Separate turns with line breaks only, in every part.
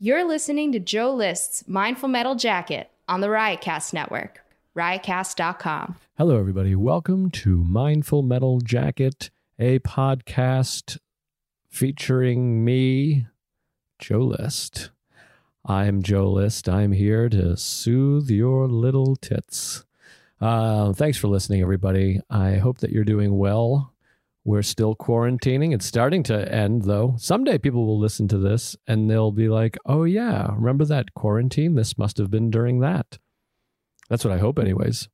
You're listening to Joe List's Mindful Metal Jacket on the Riotcast Network, riotcast.com.
Hello, everybody. Welcome to Mindful Metal Jacket, a podcast featuring me, Joe List. I'm Joe List. I'm here to soothe your little tits. Uh, thanks for listening, everybody. I hope that you're doing well. We're still quarantining. It's starting to end, though. Someday people will listen to this and they'll be like, oh, yeah, remember that quarantine? This must have been during that. That's what I hope, anyways.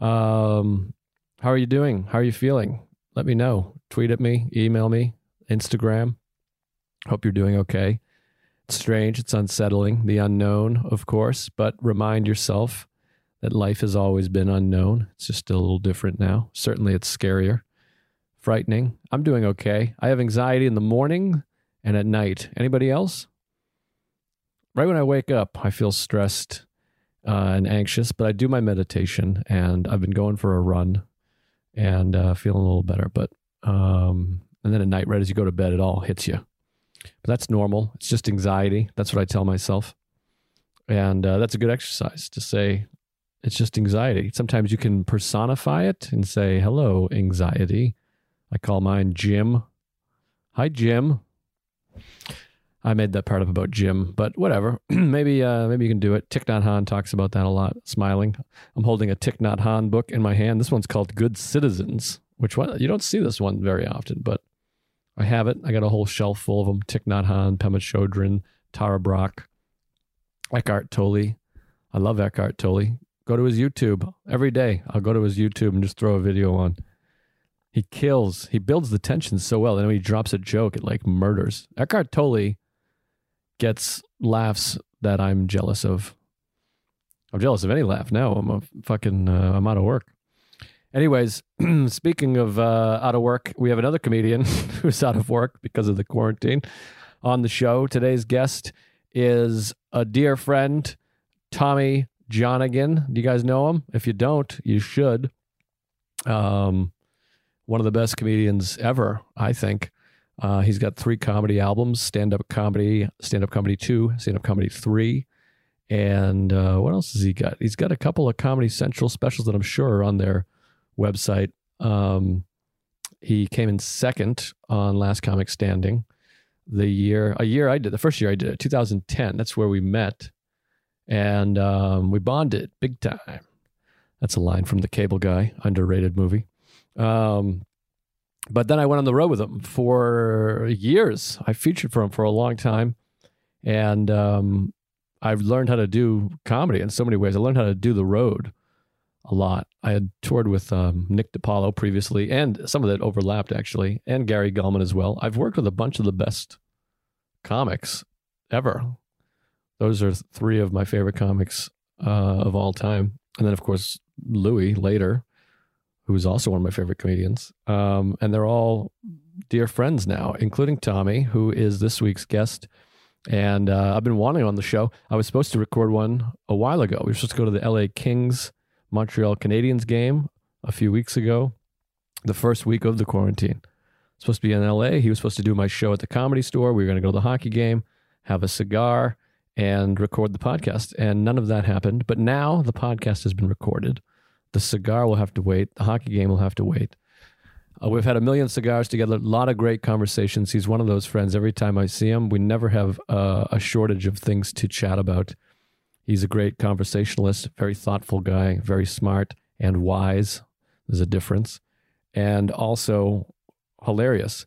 Um, how are you doing? How are you feeling? Let me know. Tweet at me, email me, Instagram. Hope you're doing okay. It's strange. It's unsettling. The unknown, of course, but remind yourself that life has always been unknown. It's just a little different now. Certainly, it's scarier frightening. I'm doing okay. I have anxiety in the morning and at night. Anybody else? Right when I wake up, I feel stressed uh, and anxious, but I do my meditation and I've been going for a run and uh, feeling a little better. But, um, and then at night, right as you go to bed, it all hits you. But that's normal. It's just anxiety. That's what I tell myself. And uh, that's a good exercise to say, it's just anxiety. Sometimes you can personify it and say, hello, anxiety I call mine Jim. Hi, Jim. I made that part up about Jim, but whatever. maybe uh, maybe you can do it. Thich Nhat talks about that a lot. Smiling. I'm holding a Thich Nhat book in my hand. This one's called Good Citizens. Which one? You don't see this one very often, but I have it. I got a whole shelf full of them. Thich Nhat Pema Chodron, Tara Brach, Eckhart Tolle. I love Eckhart Tolle. Go to his YouTube every day. I'll go to his YouTube and just throw a video on. He kills. He builds the tension so well. And when he drops a joke, it like murders. Eckhart Tolle gets laughs that I'm jealous of. I'm jealous of any laugh now. I'm a fucking. Uh, I'm out of work. Anyways, speaking of uh, out of work, we have another comedian who's out of work because of the quarantine on the show. Today's guest is a dear friend, Tommy Johnagin. Do you guys know him? If you don't, you should. Um, one of the best comedians ever, I think. Uh, he's got three comedy albums: stand up comedy, stand up comedy two, stand up comedy three, and uh, what else has he got? He's got a couple of Comedy Central specials that I'm sure are on their website. Um, he came in second on Last Comic Standing. The year, a year I did, the first year I did it, 2010. That's where we met, and um, we bonded big time. That's a line from the Cable Guy, underrated movie. Um, but then I went on the road with him for years. I featured for him for a long time, and um, I've learned how to do comedy in so many ways. I learned how to do the road a lot. I had toured with um, Nick DiPaolo previously, and some of that overlapped actually, and Gary Gulman as well. I've worked with a bunch of the best comics ever. Those are three of my favorite comics uh, of all time, and then of course Louis later who's also one of my favorite comedians. Um, and they're all dear friends now, including Tommy, who is this week's guest. And uh, I've been wanting on the show. I was supposed to record one a while ago. We were supposed to go to the LA Kings Montreal Canadiens game a few weeks ago, the first week of the quarantine. Supposed to be in LA. He was supposed to do my show at the comedy store. We were going to go to the hockey game, have a cigar, and record the podcast. And none of that happened. But now the podcast has been recorded. The cigar will have to wait. The hockey game will have to wait. Uh, we've had a million cigars together, a lot of great conversations. He's one of those friends. Every time I see him, we never have uh, a shortage of things to chat about. He's a great conversationalist, very thoughtful guy, very smart and wise. There's a difference. And also hilarious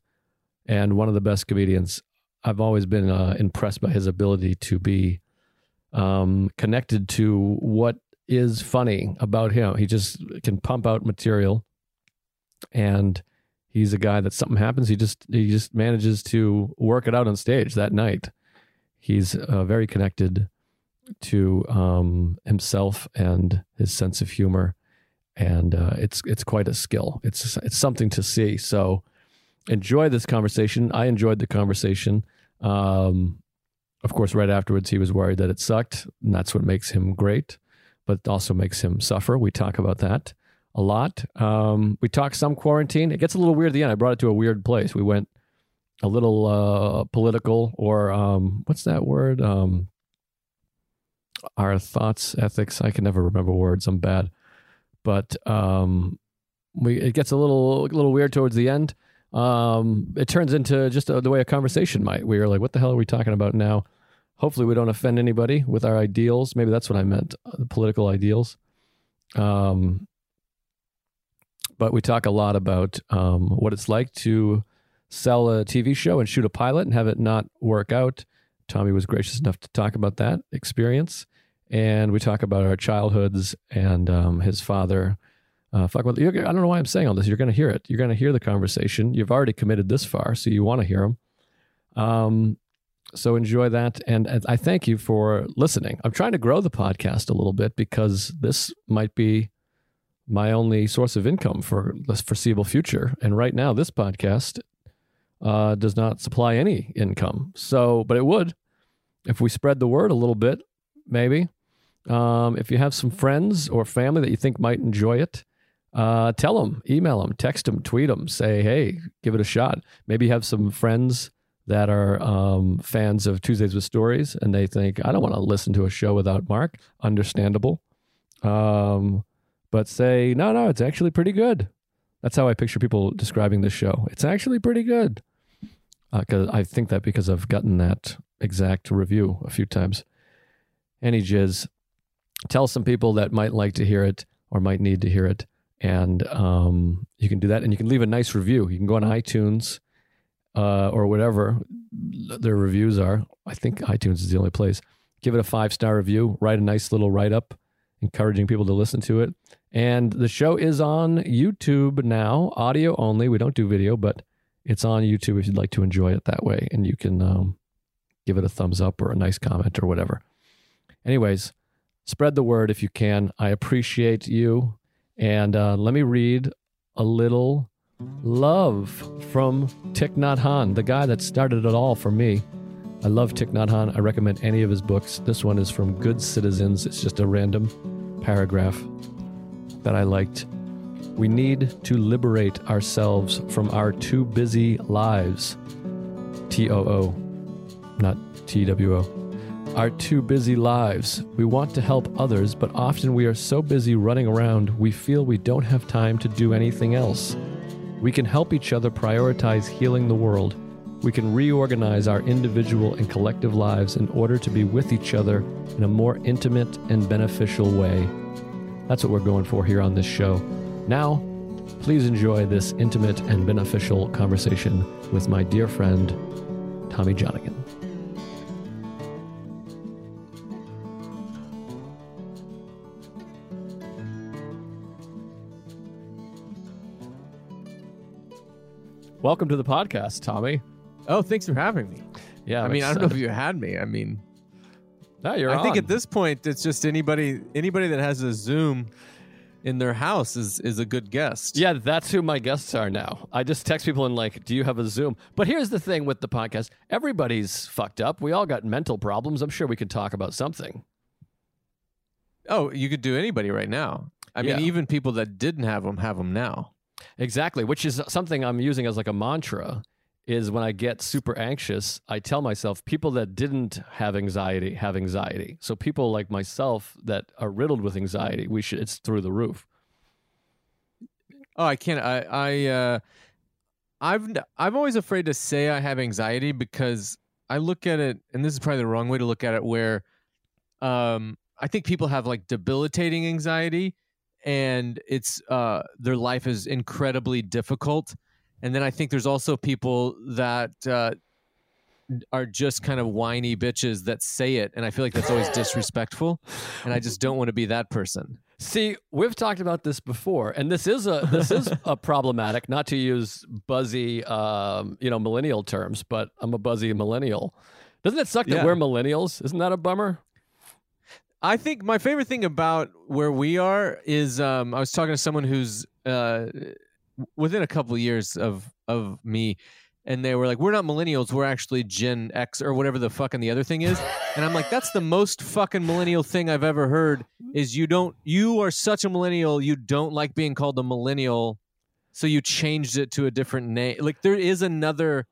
and one of the best comedians. I've always been uh, impressed by his ability to be um, connected to what is funny about him. He just can pump out material, and he's a guy that something happens. He just he just manages to work it out on stage that night. He's uh, very connected to um, himself and his sense of humor, and uh, it's it's quite a skill. It's it's something to see. So enjoy this conversation. I enjoyed the conversation. Um, of course, right afterwards, he was worried that it sucked, and that's what makes him great but also makes him suffer. We talk about that a lot. Um, we talk some quarantine. It gets a little weird at the end. I brought it to a weird place. We went a little uh, political or um, what's that word? Um, our thoughts, ethics. I can never remember words. I'm bad, but um, we it gets a little a little weird towards the end. Um, it turns into just a, the way a conversation might. We are like, what the hell are we talking about now? Hopefully, we don't offend anybody with our ideals. Maybe that's what I meant, uh, the political ideals. Um, but we talk a lot about um, what it's like to sell a TV show and shoot a pilot and have it not work out. Tommy was gracious enough to talk about that experience. And we talk about our childhoods and um, his father. Uh, fuck with, I don't know why I'm saying all this. You're going to hear it. You're going to hear the conversation. You've already committed this far, so you want to hear them. Um, so enjoy that. And, I thank you for listening. I'm trying to grow the podcast a little bit because this might be my only source of income for the foreseeable future. And right now, this podcast uh, does not supply any income. So, but it would if we spread the word a little bit, maybe. Um, if you have some friends or family that you think might enjoy it, uh, tell them, email them, text them, tweet them, say, hey, give it a shot. Maybe you have some friends that are um, fans of Tuesdays with Stories and they think, I don't want to listen to a show without Mark. Understandable. Um, but say, no, no, it's actually pretty good. That's how I picture people describing this show. It's actually pretty good because uh, I think that because I've gotten that exact review a few times. Any jizz, tell some people that might like to hear it or might need to hear it, and um, you can do that. And you can leave a nice review. You can go on iTunes uh, or whatever their reviews are. I think iTunes is the only place. Give it a five star review. Write a nice little write up, encouraging people to listen to it. And the show is on YouTube now, audio only. We don't do video, but it's on YouTube if you'd like to enjoy it that way, and you can um, give it a thumbs up or a nice comment or whatever. Anyways, spread the word if you can. I appreciate you. And uh, let me read a little love from Thich Nhat Hanh, the guy that started it all for me. I love Thich Nhat Hanh. I recommend any of his books. This one is from Good Citizens. It's just a random paragraph that I liked. We need to liberate ourselves from our too busy lives. T O O, not T W O. Our too busy lives. We want to help others, but often we are so busy running around, we feel we don't have time to do anything else. We can help each other prioritize healing the world. We can reorganize our individual and collective lives in order to be with each other in a more intimate and beneficial way. That's what we're going for here on this show. Now, please enjoy this intimate and beneficial conversation with my dear friend, Tommy Johnagin. Welcome to the podcast, Tommy.
Oh, thanks for having me.
Yeah,
I mean, I don't know if uh, you had me. I mean,
No, you're
I think at this point, it's just anybody anybody that has a Zoom in their house is is a good guest.
Yeah, that's who my guests are now. I just text people and like, do you have a Zoom? But here's the thing with the podcast: everybody's fucked up. We all got mental problems. I'm sure we could talk about something.
Oh, you could do anybody right now. I mean, even people that didn't have them have them now.
Exactly, which is something I'm using as like a mantra. Is when I get super anxious, I tell myself people that didn't have anxiety have anxiety. So people like myself that are riddled with anxiety, we should it's through the roof.
Oh, I can't. I I uh, I've I'm always afraid to say I have anxiety because I look at it, and this is probably the wrong way to look at it. Where, um, I think people have like debilitating anxiety, and it's uh their life is incredibly difficult, and then I think there's also people that uh are just kind of whiny bitches that say it, and I feel like that's always disrespectful, and I just don't want to be that person.
See, we've talked about this before, and this is a this is a problematic. Not to use buzzy, um, you know, millennial terms, but I'm a buzzy millennial. Doesn't it suck that
Yeah.
we're millennials? Isn't that a bummer?
I think my favorite thing about where we are is um, I was talking to someone who's uh, within a couple of years of of me, and they were like, "We're not millennials. We're actually Gen X or whatever the fucking the other thing is." And I'm like, "That's the most fucking millennial thing I've ever heard. Is you don't you are such a millennial. You don't like being called a millennial, so you changed it to a different name. Like there is another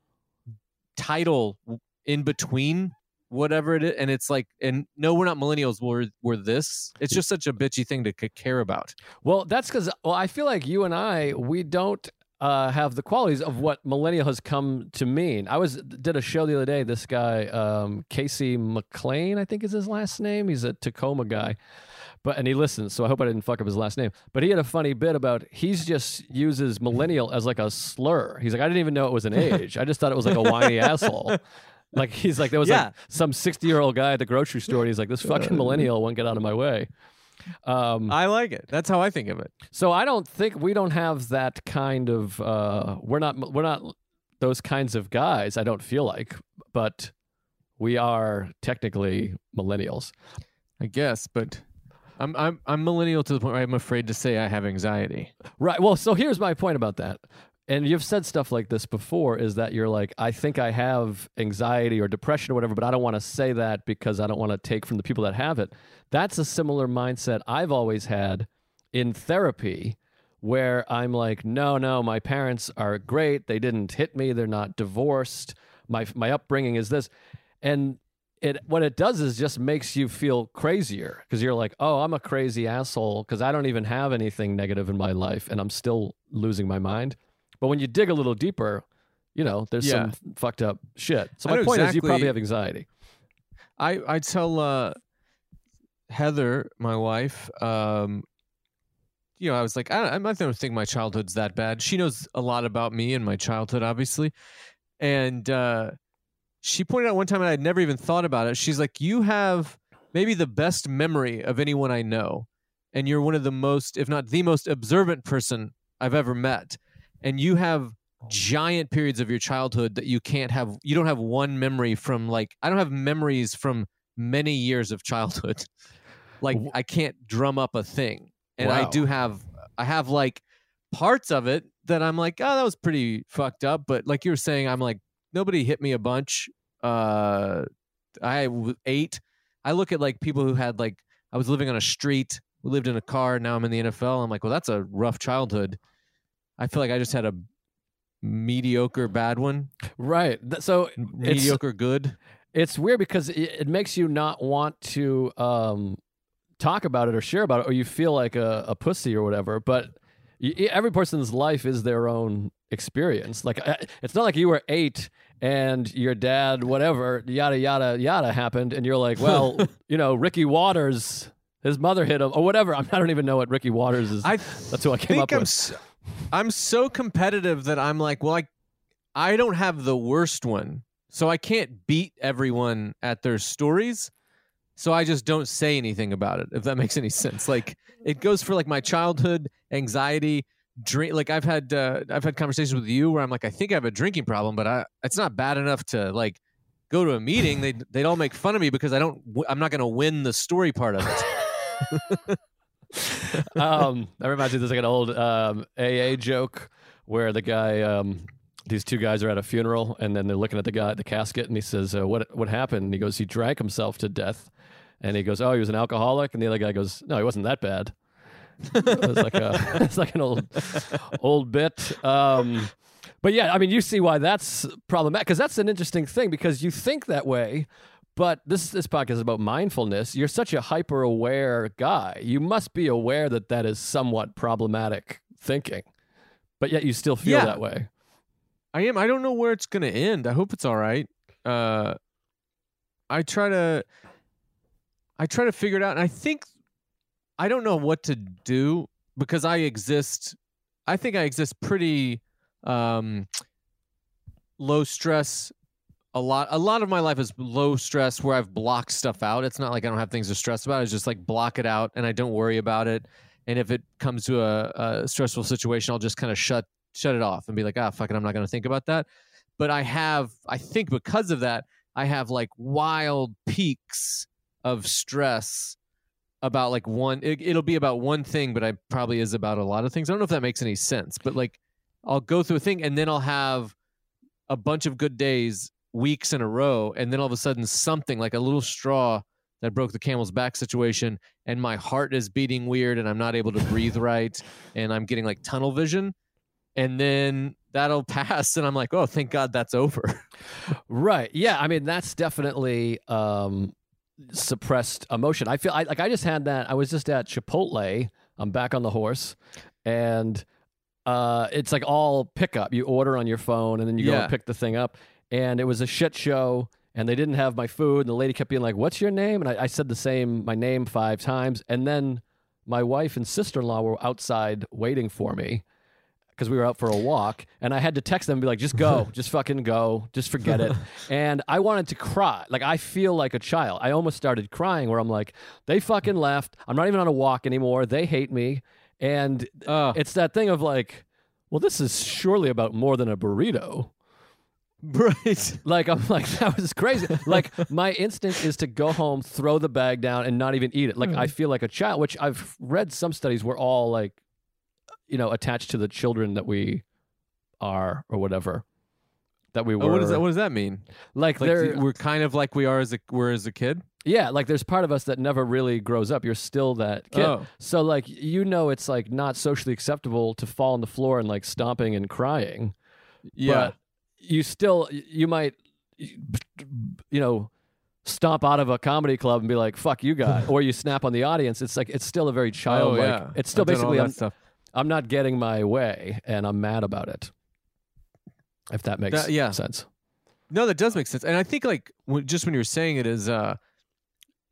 title in between whatever it is and it's like and no we're not millennials we're we're this it's just such a bitchy thing to care about
Well, that's because well, I feel like you and I we don't uh, have the qualities of what millennial has come to mean. I was did a show the other day. This guy, um, Casey McLean, I think is his last name. He's a Tacoma guy, but and he listens, so I hope I didn't fuck up his last name. But he had a funny bit about he's just uses millennial as like a slur. He's like, I didn't even know it was an age. I just thought it was like a whiny asshole. Like he's like there was
Yeah.
like some sixty year old guy at the grocery store. And he's like, this fucking millennial won't get out of my way. Um,
i like it that's how i think of it
so I don't think we don't have that kind of uh we're not we're not those kinds of guys, I don't feel like, but we are technically millennials.
i guess but i'm i'm i'm millennial to the point where i'm afraid to say i have anxiety
Right. Well, so here's my point about that. And you've said stuff like this before is that you're like, I think I have anxiety or depression or whatever, but I don't want to say that because I don't want to take from the people that have it. That's a similar mindset I've always had in therapy where I'm like, no, no, my parents are great. They didn't hit me. They're not divorced. My my upbringing is this. And it what it does is just makes you feel crazier because you're like, oh, I'm a crazy asshole because I don't even have anything negative in my life and I'm still losing my mind. But when you dig a little deeper, you know, there's
Yeah.
some fucked up shit. So my point is, you probably have anxiety.
I I tell uh, Heather, my wife, um, you know, I was like, I, I'm not think my childhood's that bad. She knows a lot about me and my childhood, obviously, and uh, she pointed out one time, and I'd never even thought about it. She's like, you have maybe the best memory of anyone I know, and you're one of the most, if not the most observant person I've ever met, and you have giant periods of your childhood that you can't have you don't have one memory from like i don't have memories from many years of childhood. Like i can't drum up a thing. And i do have i have like parts of it that i'm like oh that was pretty fucked up. But like you were saying i'm like nobody hit me a bunch. Uh i ate. I look at like people who had like i was living on a street we lived in a car now i'm in the nfl i'm like well that's a rough childhood i feel like i just had a mediocre bad one
Right. So it's,
mediocre good
it's weird because it, it makes you not want to um, talk about it or share about it, or you feel like a, a pussy or whatever. But y- y- every person's life is their own experience. Like uh, it's not like you were eight and your dad, whatever, yada yada yada happened, and you're like, well, you know, Ricky Waters, his mother hit him or whatever. I don't even know what Ricky Waters is.
i
That's who I came up
I'm,
with.
I'm so competitive that i'm like well i i don't have the worst one. So i can't beat everyone at their stories. So i just don't say anything about it if that makes any sense. Like it goes for like my childhood anxiety drink like i've had uh, i've had conversations with you where i'm like i think i have a drinking problem but i it's not bad enough to like go to a meeting. They they'd all make fun of me because i don't I'm not going to win the story part of it
um, that reminds me. There's like an old um, AA joke where the guy, um, these two guys are at a funeral, and then they're looking at the guy at the casket, and he says, uh, "What what happened?" And he goes, "He drank himself to death." And he goes, "Oh, he was an alcoholic." And the other guy goes, "No, he wasn't that bad." it was like a, it's like an old old bit. Um, but yeah, I mean, you see why that's problematic because that's an interesting thing because you think that way, but this this podcast is about mindfulness. You're such a hyper aware guy. You must be aware that that is somewhat problematic thinking, but yet you still feel
Yeah.
that way.
I am. I don't know where it's going to end. I hope it's all right. Uh, I try to, I try to figure it out, and I think I don't know what to do because I exist. I think I exist pretty um, low stress. A lot. A lot of my life is low stress, where I've blocked stuff out. It's not like I don't have things to stress about. It's just like block it out, and I don't worry about it. And if it comes to a, a stressful situation, I'll just kind of shut shut it off and be like, ah, fuck it, I'm not going to think about that. But I have, I think because of that, I have like wild peaks of stress about like one, it, it'll be about one thing, but I probably is about a lot of things. I don't know if that makes any sense, but like I'll go through a thing and then I'll have a bunch of good days, weeks in a row. And then all of a sudden, something like a little straw that broke the camel's back situation, and my heart is beating weird and I'm not able to breathe right and I'm getting like tunnel vision and then that'll pass and i'm like oh thank god that's over
Right. Yeah. I mean, that's definitely um, suppressed emotion. I feel I, like I just had that. I was just at Chipotle. I'm back on the horse, and uh, it's like all pickup. You order on your phone, and then you go
Yeah.
and pick the thing up. And it was a shit show. And they didn't have my food. And the lady kept being like, "What's your name?" And I, I said the same my name five times. And then my wife and sister in law were outside waiting for me because we were out for a walk and I had to text them and be like, just go, just fucking go, just forget it. and I wanted to cry. Like, I feel like a child. I almost started crying where I'm like, they fucking left. I'm not even on a walk anymore. They hate me. And
oh
it's that thing of like, well, this is surely about more than a burrito.
Right
Like, I'm like, that was crazy. like, my instinct is to go home, throw the bag down, and not even eat it. Like, I hmm. feel like a child, which I've read some studies were all like, you know, attached to the children that we are or whatever. That we were.
oh, what does that what does that mean
like,
like we're kind of like we are as a we're as a kid
yeah, like there's part of us that never really grows up. You're still that kid.
Oh.
So, like, you know, it's like not socially acceptable to fall on the floor and like stomping and crying.
yeah
but you still you might you know stomp out of a comedy club and be like fuck you guys or you snap on the audience it's like it's still a very
oh
childlike
yeah
it's still
I've
basically I'm,
stuff
I'm not getting my way and i'm mad about it if that makes
That- yeah.
sense
No, that does make sense. And I think like just when you were saying it is, uh,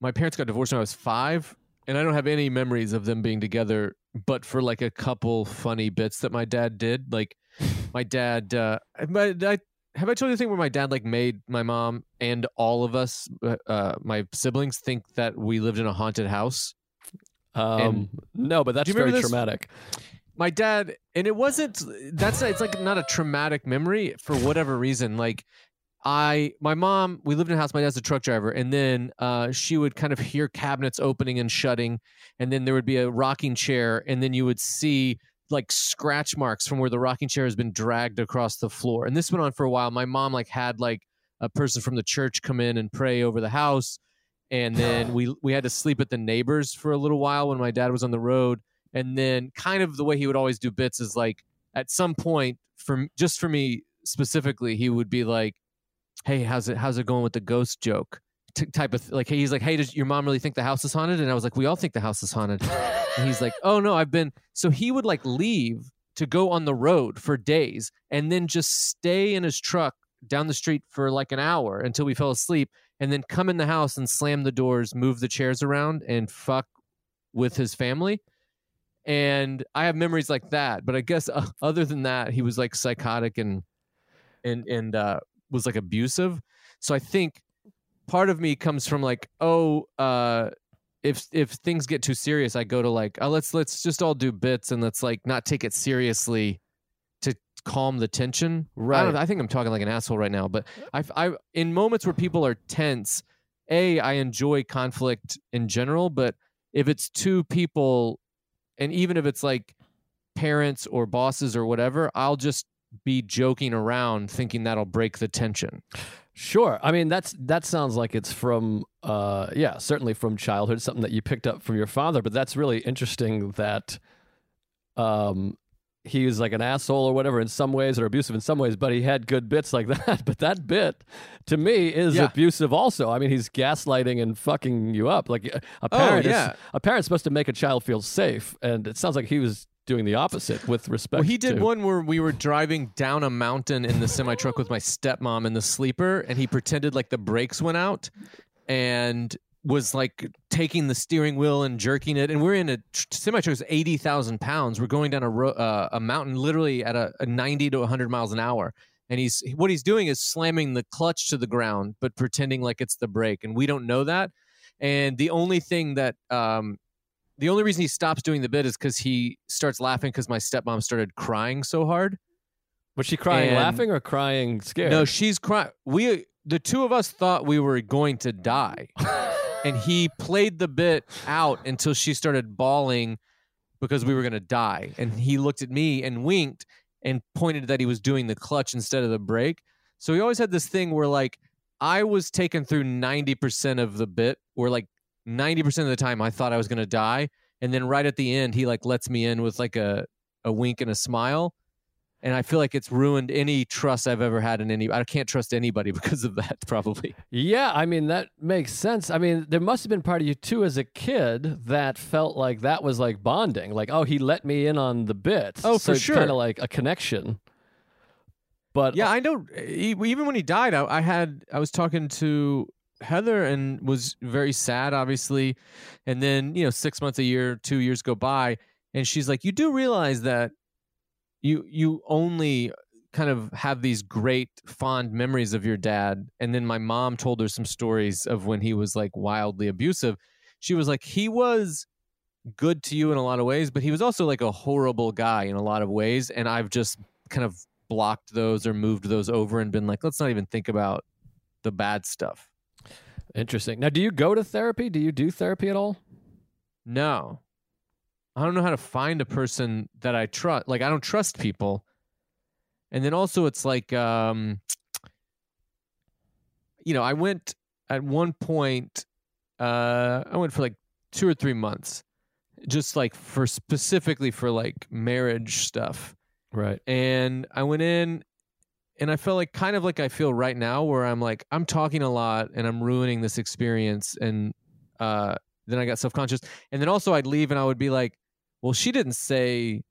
my parents got divorced when I was five, and I don't have any memories of them being together, but for like a couple funny bits that my dad did. Like my dad, uh, my, I, have I told you the thing where my dad like made my mom and all of us, uh, uh, my siblings, think that we lived in a haunted house.
um
And-
no but that's
Do you remember
very traumatic.
My dad and it wasn't that's it's like not a traumatic memory for whatever reason. Like i my mom we lived in a house my dad's a truck driver and then uh, she would kind of hear cabinets opening and shutting and then there would be a rocking chair and then you would see like scratch marks from where the rocking chair has been dragged across the floor. And this went on for a while. My mom like had like a person from the church come in and pray over the house. And then we we had to sleep at the neighbors for a little while when my dad was on the road. And then kind of the way he would always do bits is like at some point for just for me specifically he would be like hey how's it how's it going with the ghost joke T- type of like he's like hey does your mom really think the house is haunted and i was like we all think the house is haunted and he's like oh no i've been so he would like leave to go on the road for days and then just stay in his truck down the street for like an hour until we fell asleep and then come in the house and slam the doors move the chairs around and fuck with his family and I have memories like that. But I guess uh, other than that, he was like psychotic and and and uh, was like abusive. So I think part of me comes from like, oh, uh, if if things get too serious, I go to like, oh, let's let's just all do bits and let's like not take it seriously to calm the tension. I,
Right.
don't, I think I'm talking like an asshole right now, but I I in moments where people are tense, a I enjoy conflict in general, but if it's two people and even if it's like parents or bosses or whatever, I'll just be joking around thinking that'll break the tension.
Sure. I mean, that's that sounds like it's from, uh, yeah, certainly from childhood, something that you picked up from your father. But that's really interesting that, um, he was like an asshole or whatever in some ways, or abusive in some ways. But he had good bits like that. But that bit, to me, is
Yeah.
abusive also. I mean, he's gaslighting and fucking you up. Like a
Oh,
parent, is- a parent's supposed to make a child feel safe, and it sounds like he was doing the opposite with respect.
Well, he did
to-
one where we were driving down a mountain in the semi truck with my stepmom in the sleeper, and he pretended like the brakes went out and was like taking the steering wheel and jerking it. And we're in a semi truck, eighty thousand pounds. We're going down a ro- uh, a mountain literally at a, a ninety to hundred miles an hour. And he's what he's doing is slamming the clutch to the ground, but pretending like it's the brake, and we don't know that. And the only thing that um, the only reason he stops doing the bit is because he starts laughing because my stepmom started crying so hard.
Was she crying
and-
laughing or crying scared?
No, she's crying. We the two of us thought we were going to die, and he played the bit out until she started bawling because we were going to die. And he looked at me and winked and pointed that he was doing the clutch instead of the brake. So he always had this thing where like I was taken through ninety percent of the bit, where like ninety percent of the time I thought I was going to die, and then right at the end he like lets me in with like a a wink and a smile. and I feel like it's ruined any trust I've ever had in any. I can't trust anybody because of that. Probably.
Yeah, I mean that makes sense. I mean, there must have been part of you too as a kid that felt like that was like bonding. Like, oh, he let me in on the bit.
Oh,
so
for
it's
sure.
Kind of like a connection. But
Yeah, uh I know. Even when he died, I, I had I was talking to Heather and was very sad, obviously. And then you know, six months, a year, two years go by, and she's like, "You do realize that you you only kind of have these great fond memories of your dad." And then my mom told her some stories of when he was like wildly abusive. She was like, "He was." good to you in a lot of ways but he was also like a horrible guy in a lot of ways and i've just kind of blocked those or moved those over and been like, let's not even think about the bad stuff.
Interesting. Now, do you go to therapy? Do you do therapy at all?
No. I don't know how to find a person that I trust. Like I don't trust people. And then also it's like um you know, I went at one point uh I went for like 2 or 3 months just like for specifically for like marriage stuff.
Right.
and I went in and I felt like kind of like I feel right now where I'm like I'm talking a lot and I'm ruining this experience and uh then I got self-conscious. And then also I'd leave and I would be like well she didn't say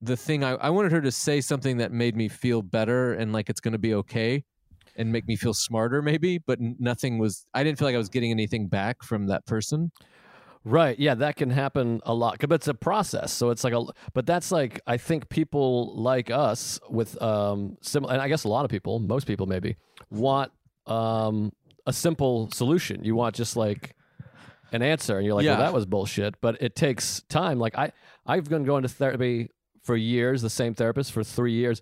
the thing I, I wanted her to say something that made me feel better and like it's going to be okay and make me feel smarter maybe but nothing was I didn't feel like I was getting anything back from that person
Right. Yeah, that can happen a lot. But it's a process. So it's like a but that's like I think people like us with um similar and I guess a lot of people, most people maybe, want um a simple solution. You want just like an answer and you're like,
Yeah.
well that was bullshit. But it takes time. Like I I've been going to therapy for years, the same therapist for three years.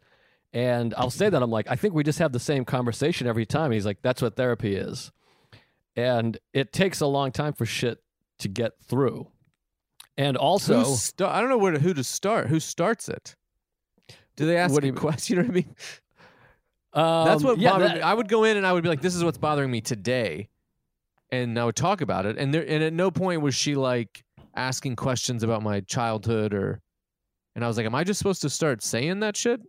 And I'll say that I'm like, I think we just have the same conversation every time. He's like, that's what therapy is. And it takes a long time for shit to get through. And also,
sta- I don't know where to, who to start who starts it do they ask
What do
a question you know what I mean
um,
That's what
yeah,
bothered
that-
me. I would go in and I would be like, "This is what's bothering me today," and I would talk about it. And there, and at no point was she like asking questions about my childhood or. And I was like, "Am I just supposed to start saying that shit?"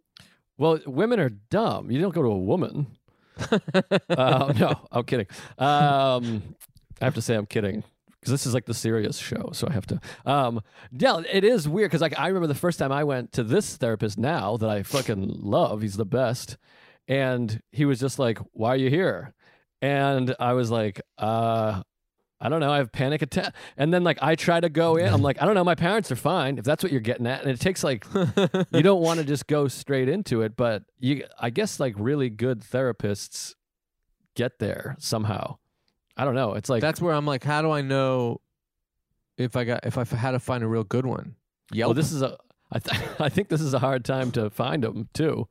Well, women are dumb. You don't go to a woman. uh, no, I'm kidding. Um, I have to say I'm kidding because this is like the serious show, so I have to. Um, yeah, it is weird because like I remember the first time I went to this therapist now that I fucking love. He's the best, and he was just like, "Why are you here?" And I was like, "Uh." I don't know. I have panic attack, and then like I try to go in. I'm like, I don't know. My parents are fine. If that's what you're getting at, and it takes like you don't want to just go straight into it, but you I guess like really good therapists get there somehow. I don't know. It's like
That's where I'm like, "How do I know if I got if I had to find a real good one?" Yeah.
well, this is a I th- I think this is a hard time to find them too.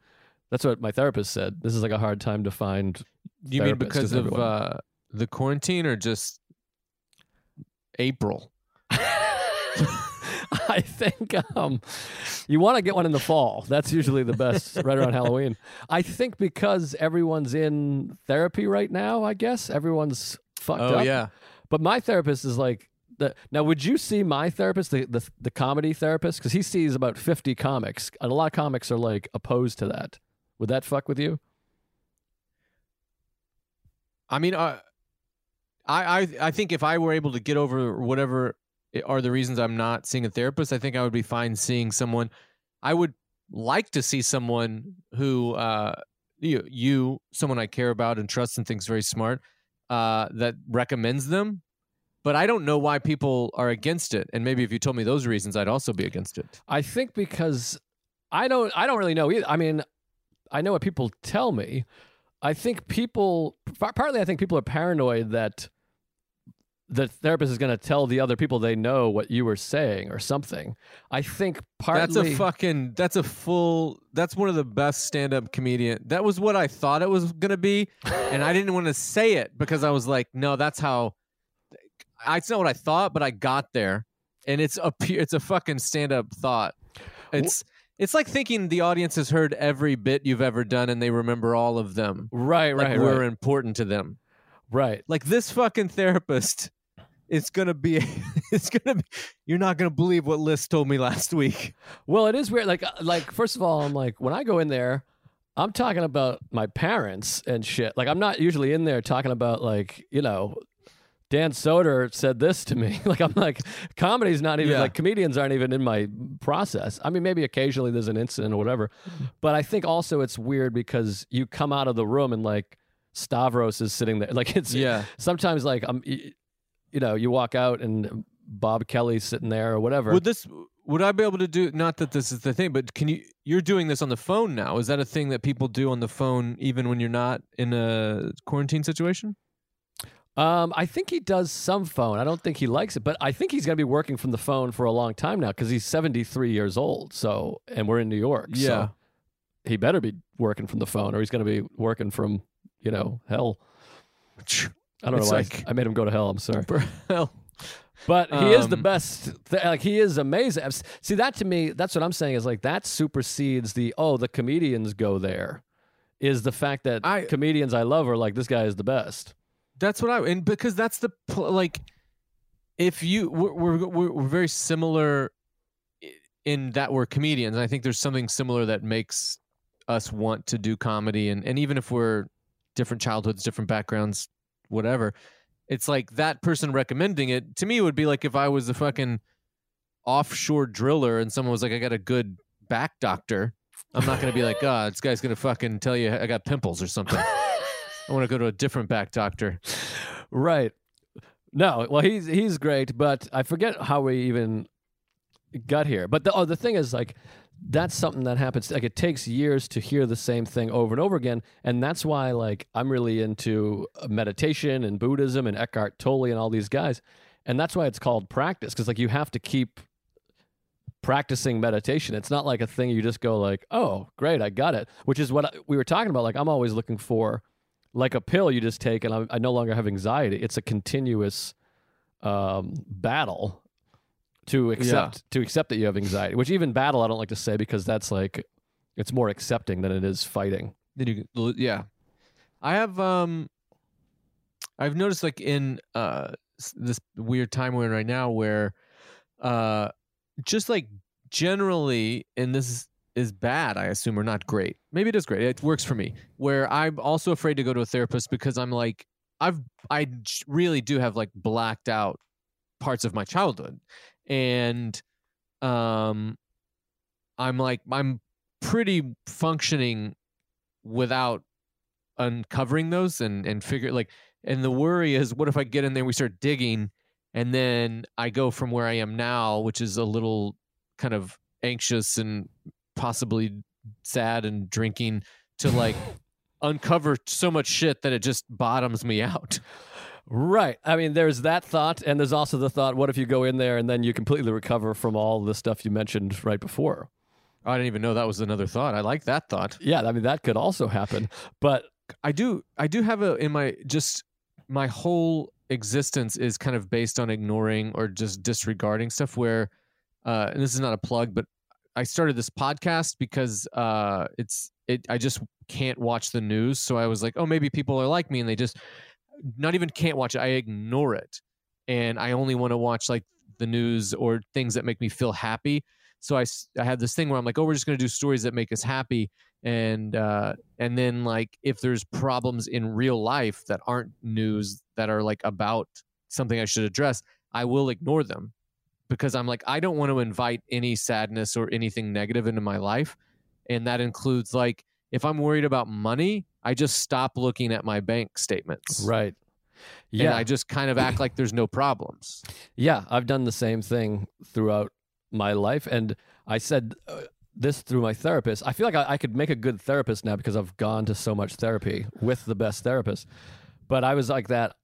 That's what my therapist said. This is like a hard time to find.
You mean because of uh, the quarantine or just April?
I think um, you want to get one in the fall. That's usually the best, right around Halloween. I think because everyone's in therapy right now. I guess everyone's fucked
Oh
up.
yeah.
But my therapist is like the now. Would you see my therapist, the the, the comedy therapist, because he sees about fifty comics, and a lot of comics are like opposed to that. Would that fuck with you?
I mean, uh, I, I I think if I were able to get over whatever are the reasons I'm not seeing a therapist, I think I would be fine seeing someone. I would like to see someone who uh, you you someone I care about and trust and thinks very smart uh, that recommends them. But I don't know why people are against it. And maybe if you told me those reasons, I'd also be against it.
I think because I don't I don't really know either. I mean, I know what people tell me. I think people partly I think people are paranoid that the therapist is going to tell the other people they know what you were saying or something. I think partly
That's a fucking. That's a full. That's one of the best stand-up comedian. That was what I thought it was gonna be, and I didn't want to say it because I was like, no, that's how. I, it's not what I thought, but I got there, and it's a. It's a fucking stand-up thought. It's. It's like thinking the audience has heard every bit you've ever done and they remember all of them.
right,
Like
right,
we're
right,
important to them.
right.
Like this fucking therapist is gonna be it's gonna be. You're not gonna believe what List told me last week.
Well, it is weird. Like, uh, like first of all, I'm like when I go in there, I'm talking about my parents and shit. Like, I'm not usually in there talking about like you know. Dan Soder said this to me. Like I'm like, comedy's not even
Yeah.
like comedians aren't even in my process. I mean, maybe occasionally there's an incident or whatever, but I think also it's weird because you come out of the room and like Stavros is sitting there. Like it's
Yeah.
sometimes like I'm, you know, you walk out and Bob Kelly's sitting there or whatever.
Would this? Would I be able to do? Not that this is the thing, but can you? You're doing this on the phone now. Is that a thing that people do on the phone, even when you're not in a quarantine situation?
Um, I think he does some phone. I don't think he likes it, but I think he's going to be working from the phone for a long time now because he's 73 years old. So, and we're in New York.
Yeah.
So he better be working from the phone or he's going to be working from, you know, hell. I don't
It's
know why
like-
I made him go to hell. I'm sorry.
Hell,
But he is the
Um,
best. Th- like he is amazing. See that to me, that's what I'm saying is like that supersedes the oh the comedians go there. Is the fact that
I-
comedians I love are like this guy is the best.
That's what I and because that's the pl- like if you we're we're, we're we're very similar in that we're comedians and I think there's something similar that makes us want to do comedy and and even if we're different childhoods different backgrounds whatever it's like that person recommending it to me would be like if I was a fucking offshore driller and someone was like I got a good back doctor I'm not going to be like oh this guy's going to fucking tell you I got pimples or something I want to go to a different back doctor
Right. No, well he's he's great, but I forget how we even got here. But the oh the thing is like that's something that happens like it takes years to hear the same thing over and over again and that's why like I'm really into uh, meditation and Buddhism and Eckhart Tolle and all these guys. And that's why it's called practice cuz like you have to keep practicing meditation. It's not like a thing you just go like, "Oh, great, I got it," which is what we were talking about like I'm always looking for like a pill you just take and I, I no longer have anxiety. It's a continuous um, battle to accept to accept that you have anxiety. Which even battle I don't like to say because that's like it's more accepting than it is fighting.
Then you yeah. I have um, I've noticed like in uh this weird time we're in right now where, uh, just like generally, and this is, is bad, I assume, or not great. Maybe it is great. It works for me. Where I'm also afraid to go to a therapist because I'm like, I've I really do have like blacked out parts of my childhood, and um, I'm like I'm pretty functioning without uncovering those and and figure like and the worry is what if I get in there and we start digging and then I go from where I am now which is a little kind of anxious and possibly sad and drinking to like uncover so much shit that it just bottoms me out.
Right. I mean, there's that thought, and there's also the thought: what if you go in there and then you completely recover from all the stuff you mentioned right before?
I didn't even know that was another thought. I like that thought.
Yeah, I mean that could also happen. But
I do I do have a in my just my whole existence is kind of based on ignoring or just disregarding stuff where uh and this is not a plug but I started this podcast because uh it's it I just can't watch the news so I was like oh maybe people are like me and they just not even can't watch it. I ignore it. And I only want to watch like the news or things that make me feel happy. So I I had this thing where I'm like oh we're just to do stories that make us happy. And uh and then like if there's problems in real life that aren't news that are like about something I should address, I will ignore them. Because I'm like I don't want to invite any sadness or anything negative into my life, and that includes like if I'm worried about money, I just stop looking at my bank statements.
right.
Yeah,
Yeah,
I just kind of act like there's no problems.
Yeah, I've done the same thing throughout my life. And I said uh, this through my therapist. I feel like I, I could make a good therapist now because I've gone to so much therapy with the best therapist. But I was like that,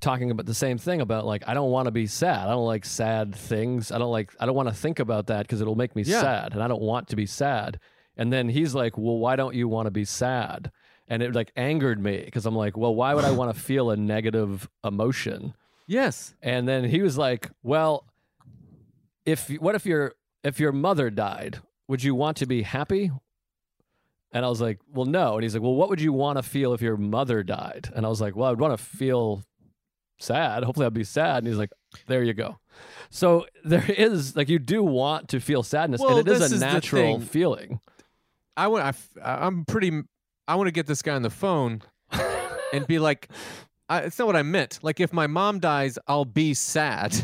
talking about the same thing about like, I don't want to be sad. I don't like sad things. I don't like, I don't want to think about that because it'll make me
Yeah.
sad. And I don't want to be sad. And then he's like, well, why don't you want to be sad? And it like angered me because I'm like, well, why would I want to feel a negative emotion?
Yes.
And then he was like, "Well, if what if your if your mother died, would you want to be happy?" And I was like, "Well, no." And he's like, "Well, what would you want to feel if your mother died?" And I was like, "Well, I'd want to feel sad. Hopefully, I'll be sad." And he's like, "There you go." So there is like you do want to feel sadness,
Well,
and it is a
is
natural feeling.
I want. I'm pretty. I want to get this guy on the phone and be like, "It's not what I meant. Like, if my mom dies, I'll be sad.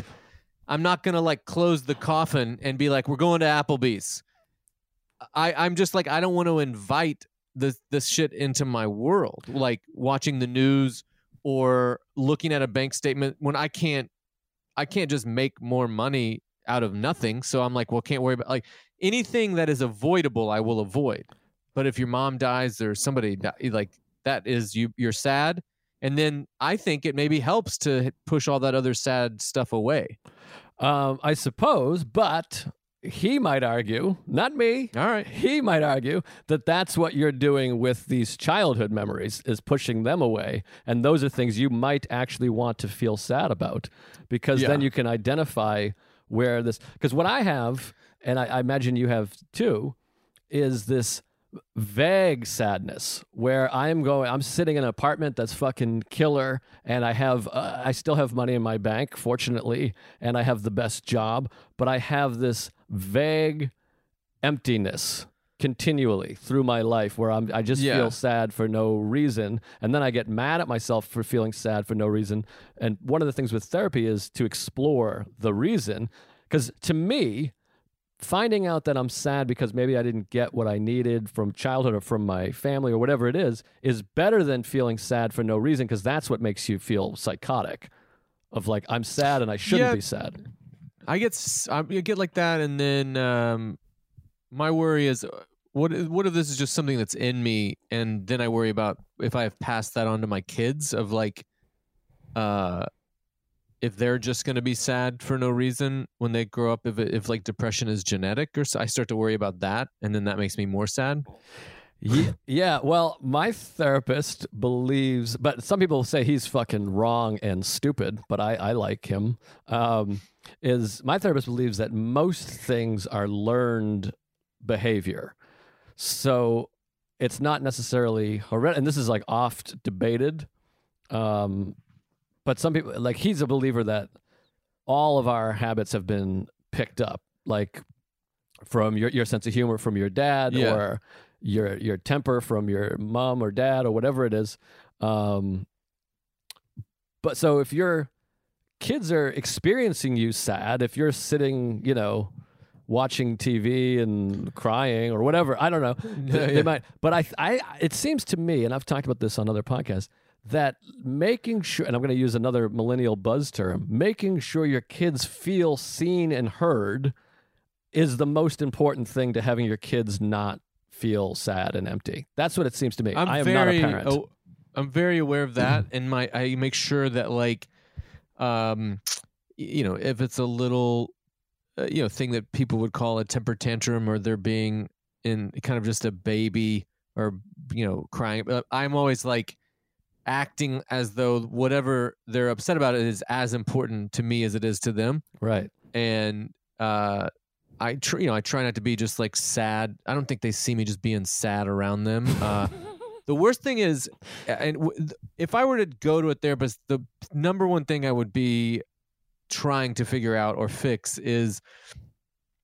I'm not gonna like close the coffin and be like, we're going to Applebee's. I, I'm just like, I don't want to invite this this shit into my world. Like watching the news or looking at a bank statement when I can't. I can't just make more money out of nothing. So I'm like, well, can't worry about like anything that is avoidable. I will avoid. But if your mom dies or somebody die, like that is you, you're sad. And then I think it maybe helps to push all that other sad stuff away.
Um, I suppose, but he might argue, not me.
All right.
He might argue that that's what you're doing with these childhood memories is pushing them away, and those are things you might actually want to feel sad about, because then you can identify where this. Because what I have, and I, I imagine you have too, is this vague sadness where I'm going I'm sitting in an apartment that's fucking killer and I have uh, I still have money in my bank fortunately and I have the best job but I have this vague emptiness continually through my life where I'm I just
Yeah.
feel sad for no reason and then I get mad at myself for feeling sad for no reason and one of the things with therapy is to explore the reason cuz to me finding out that I'm sad because maybe I didn't get what I needed from childhood or from my family or whatever it is is better than feeling sad for no reason because that's what makes you feel psychotic of like I'm sad and I shouldn't
Yeah.
be sad.
I get I get like that, and then um, my worry is uh, what what if this is just something that's in me, and then I worry about if I have passed that on to my kids of like, uh, if they're just going to be sad for no reason when they grow up, if if like depression is genetic, or so, I start to worry about that, and then that makes me more sad.
Ye- yeah, well, my therapist believes, but some people say he's fucking wrong and stupid, but I, I like him. Um, is my therapist believes that most things are learned behavior. So it's not necessarily hereditary, and this is like oft debated. Um, but some people, like, he's a believer that all of our habits have been picked up, like from your, your sense of humor from your dad
Yeah.
or your your temper from your mom or dad or whatever it is. Um, but so if your kids are experiencing you sad, if you're sitting, you know, watching TV and crying or whatever, I don't know, they, they might. But I, I, it seems to me, and I've talked about this on other podcasts, that making sure, and I'm going to use another millennial buzz term, making sure your kids feel seen and heard is the most important thing to having your kids not feel sad and empty. That's what it seems to me.
I'm
I am
very,
not a parent.
oh, I'm very aware of that, and my I make sure that like, um, you know, if it's a little, uh, you know, thing that people would call a temper tantrum, or they're being in kind of just a baby, or you know, crying. uh, I'm always like acting as though whatever they're upset about is as important to me as it is to them
right.
and uh I tr- you know I try not to be just like sad. I don't think they see me just being sad around them. Uh the worst thing is and w- if I were to go to a therapist the number one thing I would be trying to figure out or fix is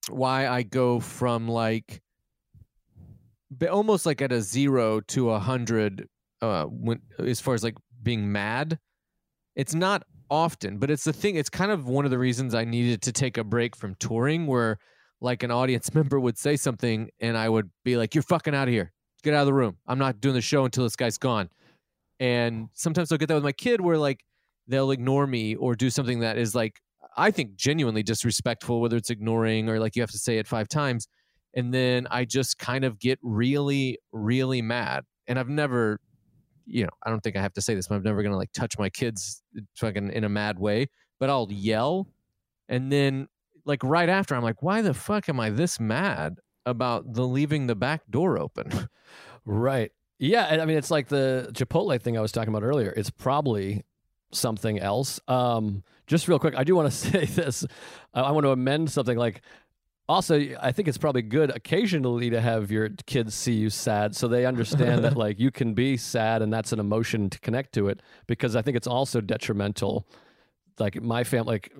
why I go from like almost like at a 0 to a 100 uh when as far as like being mad. It's not often, but it's the thing. It's kind of one of the reasons I needed to take a break from touring, where like an audience member would say something and I would be like, "You're fucking out of here. Get out of the room. I'm not doing the show until this guy's gone." And sometimes I'll get that with my kid, where like they'll ignore me or do something that is like I think genuinely disrespectful, whether it's ignoring or like you have to say it five times, and then I just kind of get really, really mad. And I've never you know, I don't think I have to say this, but I'm never gonna like touch my kids fucking in a mad way. But I'll yell, and then like right after, I'm like, why the fuck am I this mad about the leaving the back door open?
Right. Yeah, I mean it's like the Chipotle thing I was talking about earlier. It's probably something else. Um, just real quick, I do want to say this. I want to amend something. Like, also, I think it's probably good occasionally to have your kids see you sad, so they understand that like you can be sad and that's an emotion to connect to it. Because I think it's also detrimental like my family like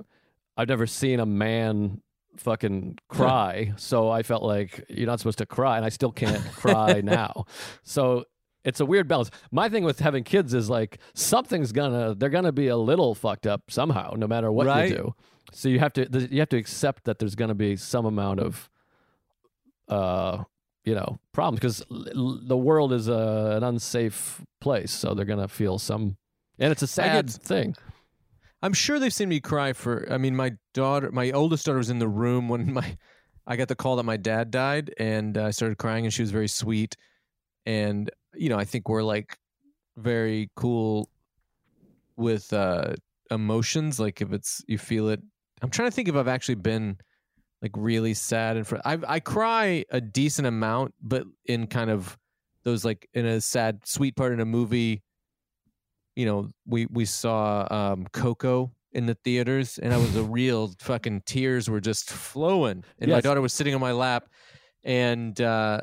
I've never seen a man fucking cry, so I felt like you're not supposed to cry, and I still can't cry now. So it's a weird balance. My thing with having kids is like something's gonna they're gonna be a little fucked up somehow, no matter what
Right.
you do. So you have to you have to accept that there's gonna be some amount of uh you know problems because the world is a, an unsafe place, so they're gonna feel some, and it's a sad
get-
thing.
I'm sure they've seen me cry for. I mean, my daughter, my oldest daughter, was in the room when my I got the call that my dad died, and uh, I started crying, and she was very sweet, and you know, I think we're like very cool with uh emotions. Like if it's you feel it. I'm trying to think if I've actually been like really sad and fr- I I cry a decent amount, but in kind of those like in a sad sweet part in a movie you know, we we saw um, Coco in the theaters, and I was a real fucking tears were just flowing, and my daughter was sitting on my lap, and uh,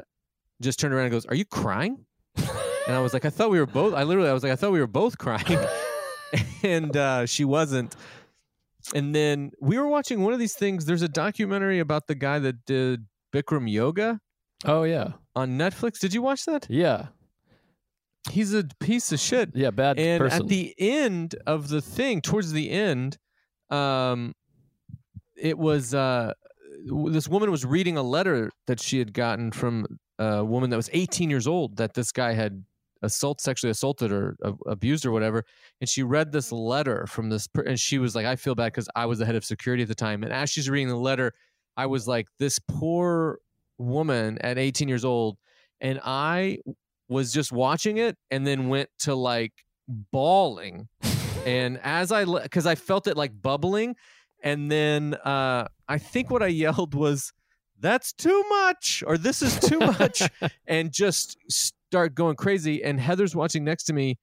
just turned around and goes, "Are you crying?" And I was like, "I thought we were both." I literally, I was like, "I thought we were both crying," and uh, she wasn't. And then we were watching one of these things. There's a documentary about the guy that did Bikram yoga
Oh yeah,
on Netflix. Did you watch that?
yeah,
He's a piece of shit.
yeah. Bad
and
person.
at the end of the thing towards the end um it was uh w- this woman was reading a letter that she had gotten from a woman that was 18 years old that this guy had assault sexually assaulted or uh, abused or whatever and she read this letter from this per- and she was like i feel bad because i was the head of security at the time and as she's reading the letter i was like this poor woman at 18 years old and i was just watching it and then went to like bawling and as i because i felt it like bubbling and then uh i think what i yelled was that's too much or this is too much and just start going crazy and heather's watching next to me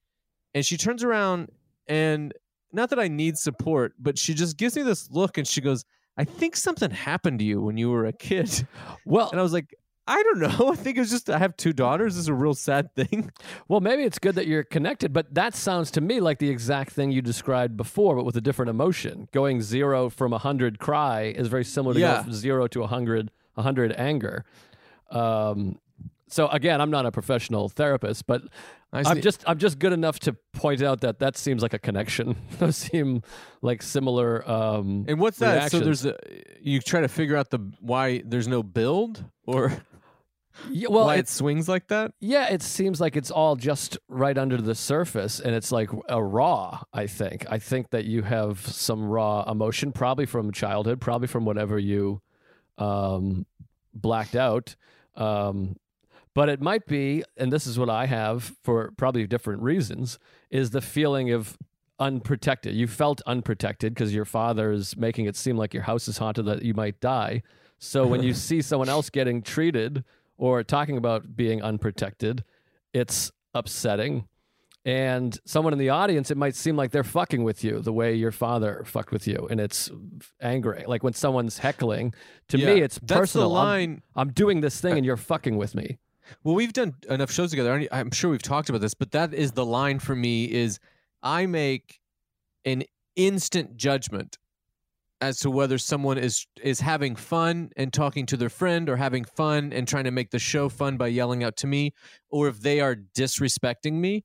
and she turns around and not that i need support but she just gives me this look and she goes i think something happened to you when you were a kid
well,
and i was like i don't know i think it was just i have two daughters this is a real sad thing
Well, maybe it's good that you're connected, but that sounds to me like the exact thing you described before, but with a different emotion. Going zero from a hundred cry is very similar to
Yeah.
going from zero to a hundred, a hundred anger. Um, so again, I'm not a professional therapist, but I'm just I'm just good enough to point out that that seems like a connection. Those seem like similar. Um,
And what's that? So there's a you try to figure out the why there's no build or
yeah, well,
why it
it's
swings like that.
Yeah, it seems like it's all just right under the surface and it's like a raw, I think. I think that you have some raw emotion, probably from childhood, probably from whatever you um, blacked out. Um, but it might be, and this is what I have for probably different reasons, is the feeling of unprotected. You felt unprotected because your father is making it seem like your house is haunted, that you might die. So when you see someone else getting treated or talking about being unprotected, it's upsetting. And someone in the audience, it might seem like they're fucking with you the way your father fucked with you. And it's angry. Like when someone's heckling, to me,
Yeah.
it's
That's
personal.
the
I'm- I'm, doing this thing and you're fucking with me.
Well, we've done enough shows together. I'm sure we've talked about this, but that is the line for me. Is I make an instant judgment as to whether someone is is having fun and talking to their friend or having fun and trying to make the show fun by yelling out to me or if they are disrespecting me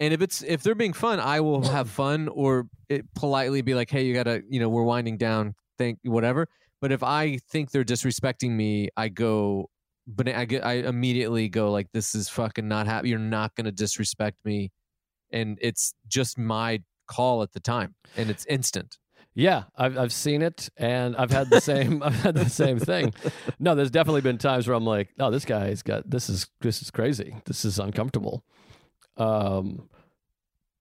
and if it's if they're being fun i will have fun or it politely be like hey you gotta you know we're winding down think whatever but if i think they're disrespecting me i go but i get i immediately go like this is fucking not happy you're not gonna disrespect me and it's just my call at the time and it's instant
Yeah, I've I've seen it, and I've had the same I've had the same thing. No, there's definitely been times where I'm like, oh, this guy's got this is this is crazy. This is uncomfortable. Um,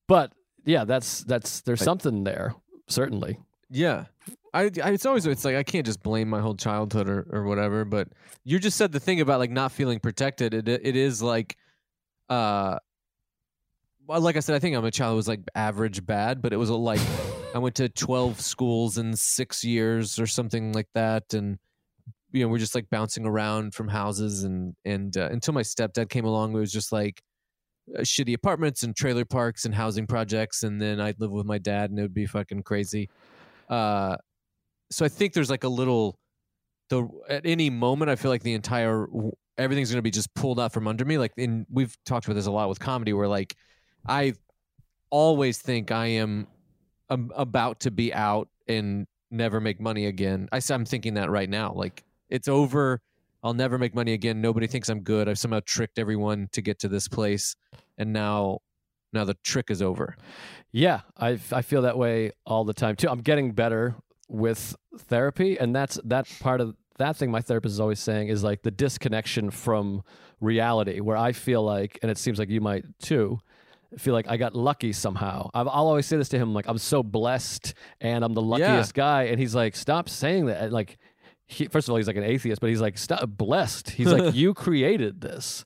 but yeah, that's that's there's something there certainly.
Yeah. I, I it's always it's like I can't just blame my whole childhood or, or whatever, but you just said the thing about like not feeling protected. It it is like uh well, like I said, I think I'm a child who was like average bad, but it was a, like I went to 12 schools in 6 years or something like that and you know, we're just like bouncing around from houses and and uh, until my stepdad came along, it was just like uh, shitty apartments and trailer parks and housing projects, and then I'd live with my dad, and it would be fucking crazy. Uh, so I think there's like a little the at any moment I feel like the entire everything's going to be just pulled out from under me. Like in we've talked about this a lot with comedy, where like I always think I am um, about to be out and never make money again. I, I'm thinking that right now. Like it's over. I'll never make money again. Nobody thinks I'm good. I've somehow tricked everyone to get to this place, and now, now the trick is over.
Yeah, I I feel that way all the time too. I'm getting better with therapy, and that's that part of that thing. My therapist is always saying is like the disconnection from reality, where I feel like, and it seems like you might too feel like I got lucky somehow. i will always say this to him, like I'm so blessed and I'm the luckiest yeah. guy, and he's like, stop saying that. Like, he, first of all, he's like an atheist, but he's like, stop blessed. He's like, you created this,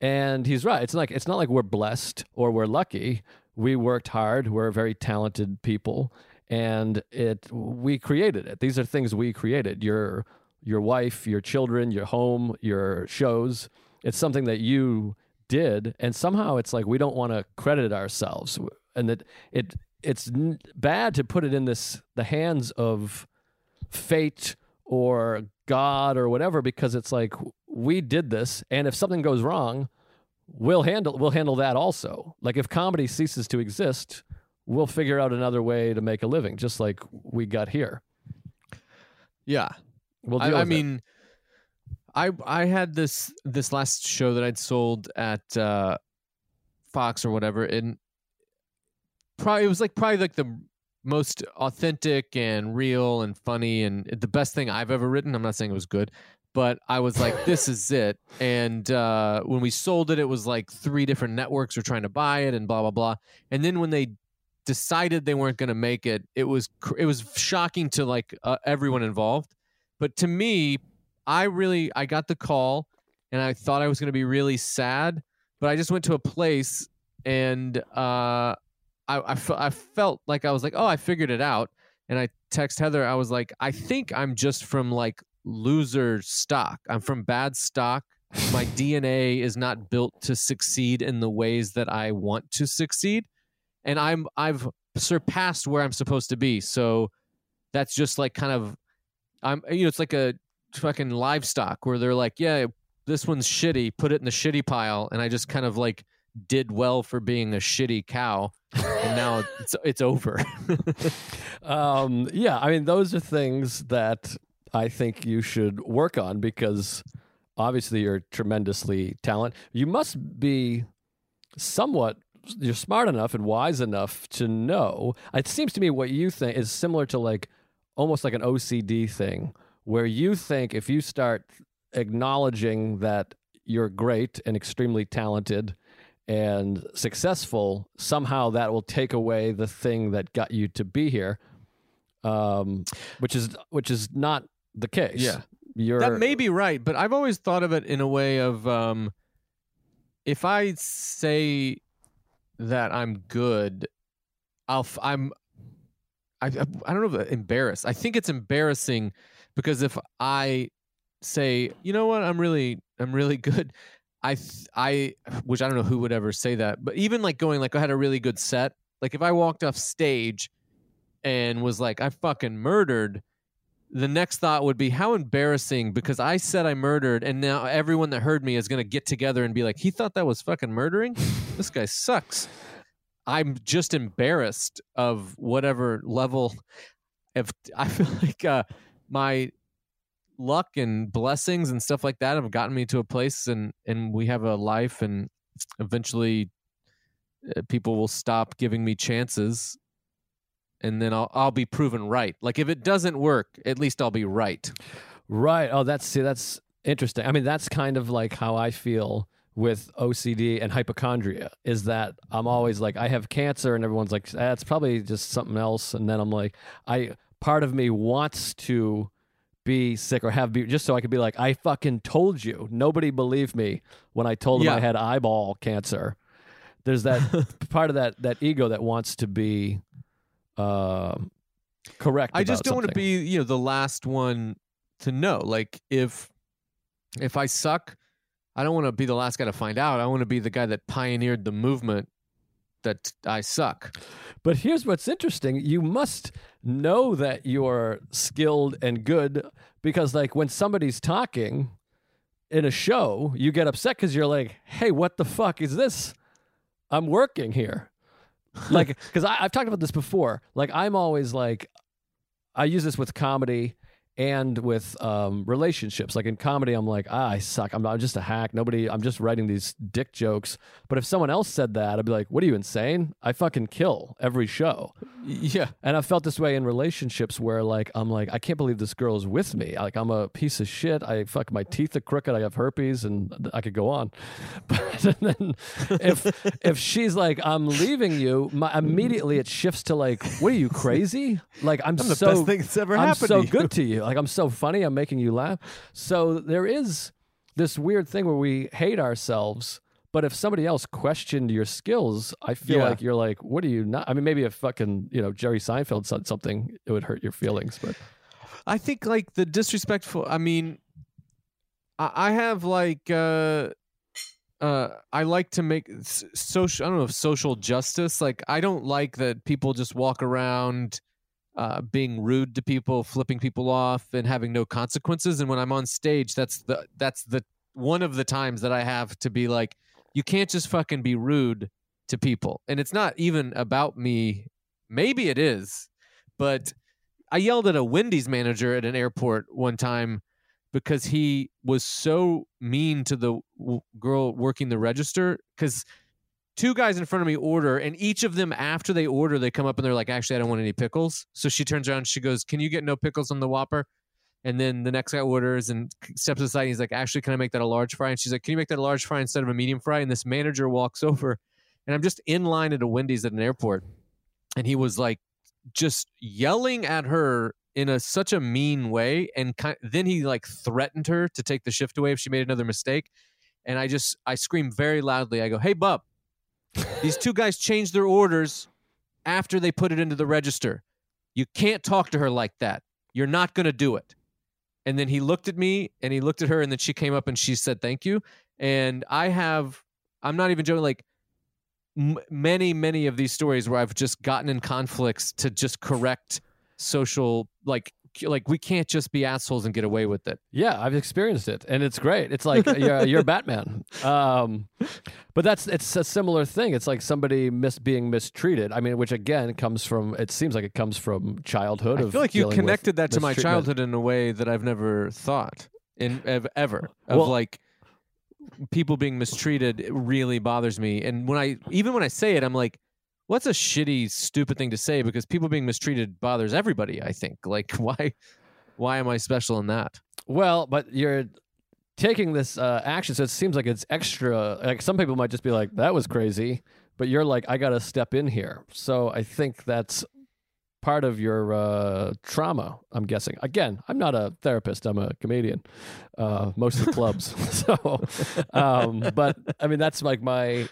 and he's right. It's like it's not like we're blessed or we're lucky. We worked hard. We're very talented people, and it we created it. These are things we created. Your your wife, your children, your home, your shows. It's something that you did and somehow it's like we don't want to credit ourselves and that it it's bad to put it in this the hands of fate or god or whatever because it's like we did this and if something goes wrong we'll handle we'll handle that also like if comedy ceases to exist we'll figure out another way to make a living just like we got here
yeah
we'll
I, I mean I I had this this last show that I'd sold at uh, Fox or whatever, and probably it was like probably like the most authentic and real and funny and the best thing I've ever written. I'm not saying it was good, but I was like, this is it. And uh, when we sold it, it was like three different networks were trying to buy it and blah blah blah. And then when they decided they weren't going to make it, it was it was shocking to like uh, everyone involved. But to me I really I got the call and I thought I was going to be really sad, but I just went to a place and uh, I, I, f- I felt like I was like, oh, I figured it out. And I text Heather, I was like, I think I'm just from like loser stock. I'm from bad stock. My DNA is not built to succeed in the ways that I want to succeed. And I'm I've surpassed where I'm supposed to be. So that's just like kind of I'm you know, it's like a fucking livestock where they're like, yeah, this one's shitty, put it in the shitty pile, and I just kind of like did well for being a shitty cow, and now it's it's over.
um, yeah, I mean, those are things that I think you should work on because obviously you're tremendously talented. You must be somewhat you're smart enough and wise enough to know. It seems to me what you think is similar to like almost like an OCD thing where you think if you start acknowledging that you're great and extremely talented and successful, somehow that will take away the thing that got you to be here, um, which is which is not the case.
Yeah,
you're
that may be right, but I've always thought of it in a way of um, if I say that I'm good, I'll I'm I I don't know embarrassed. I think it's embarrassing because if I say, you know what, I'm really, I'm really good. I, I, which I don't know who would ever say that, but even like going like I had a really good set. Like if I walked off stage and was like I fucking murdered, the next thought would be how embarrassing because I said I murdered and now everyone that heard me is going to get together and be like he thought that was fucking murdering. this guy sucks. I'm just embarrassed of whatever level. If I feel like uh, my luck and blessings and stuff like that have gotten me to a place and and we have a life and eventually uh, people will stop giving me chances and then I'll I'll be proven right. Like if it doesn't work, at least I'll be right.
Right. Oh, that's see that's interesting. I mean, that's kind of like how I feel with OCD and hypochondria is that I'm always like I have cancer and everyone's like ah, that's probably just something else and then I'm like I part of me wants to be sick or have be just so I could be like, I fucking told you. Nobody believed me when I told them I had eyeball cancer. There's that part of that that ego that wants to be uh, correct.
I just don't
want
to be, you know, the last one to know. Like if if I suck, I don't want to be the last guy to find out. I want to be the guy that pioneered the movement that I suck.
But here's what's interesting. You must know that you're skilled and good because, like, when somebody's talking in a show, you get upset because you're like, hey, what the fuck is this? I'm working here. Like, because I've talked about this before. Like, I'm always like, I use this with comedy and with um, relationships. Like in comedy, I'm like, ah, I suck. I'm, I'm just a hack. Nobody, I'm just writing these dick jokes. But if someone else said that, I'd be like, what are you insane? I fucking kill every show.
Yeah.
And I've felt this way in relationships where like I'm like, I can't believe this girl is with me. Like I'm a piece of shit. I fuck my teeth are crooked. I have herpes, and I could go on. But then if if she's like, I'm leaving you, my, immediately it shifts to like, what are you crazy? Like I'm,
I'm the best thing that's ever
I'm
happened
so
to
good to you. Like I'm so funny. I'm making you laugh. So there is this weird thing where we hate ourselves. But if somebody else questioned your skills, I feel
Yeah.
like you're like, what are you not? I mean, maybe if fucking, you know, Jerry Seinfeld said something, it would hurt your feelings. But
I think like the disrespectful. I mean, I, I have like uh, uh, I like to make social. I don't know if social justice. Like I don't like that people just walk around uh, being rude to people, flipping people off, and having no consequences. And when I'm on stage, that's the that's the one of the times that I have to be like, you can't just fucking be rude to people. And it's not even about me. Maybe it is, but I yelled at a Wendy's manager at an airport one time because he was so mean to the w- girl working the register. Because two guys in front of me order, and each of them, after they order, they come up and they're like, Actually, I don't want any pickles. So she turns around she goes, Can you get no pickles on the Whopper? And then the next guy orders and steps aside. And he's like, Actually, can I make that a large fry? And she's like, Can you make that a large fry instead of a medium fry? And this manager walks over, and I'm just in line at a Wendy's at an airport. And he was like, just yelling at her in a such a mean way and ki then he like threatened her to take the shift away if she made another mistake and i just i scream very loudly i go hey bub these two guys changed their orders after they put it into the register. You can't talk to her like that. You're not going to do it. And then he looked at me and he looked at her and then she came up and she said thank you. And i have i'm not even joking like m- many many of these stories where i've just gotten in conflicts to just correct social like like we can't just be assholes and get away with it
yeah, I've experienced it, and it's great. It's like you're, you're Batman. Um, but that's it's a similar thing. It's like somebody mis- being mistreated. I mean, which again comes from. It seems like it comes from childhood.
i
of
feel like you connected that to my childhood in a way that i've never thought in ev- ever of
Well-
like people being mistreated really bothers me and when i even when i say it i'm like what's a shitty stupid thing to say because people being mistreated bothers everybody i think like why why am i special in that
Well, but you're taking this uh, action, so it seems like it's extra. Like some people might just be like, "That was crazy," but you're like, "I got to step in here." So I think that's part of your uh, trauma. I'm guessing. Again, I'm not a therapist. I'm a comedian, uh, mostly clubs. so, um, but I mean, that's like my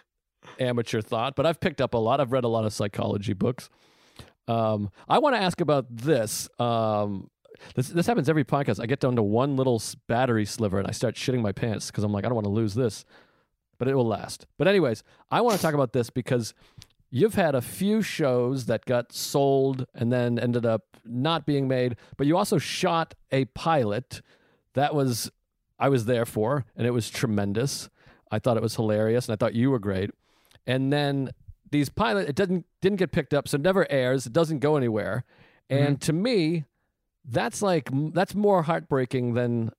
amateur thought. But I've picked up a lot. I've read a lot of psychology books. Um, I want to ask about this. Um, this this happens every podcast. I get down to one little battery sliver and I start shitting my pants because I'm like, I don't want to lose this, but it will last. But anyways, I want to talk about this because you've had a few shows that got sold and then ended up not being made, but you also shot a pilot that was I was there for, and it was tremendous. I thought it was hilarious, and I thought you were great. And then these pilot, it doesn't didn't get picked up, so never airs. It doesn't go anywhere. And to me, that's like that's more heartbreaking than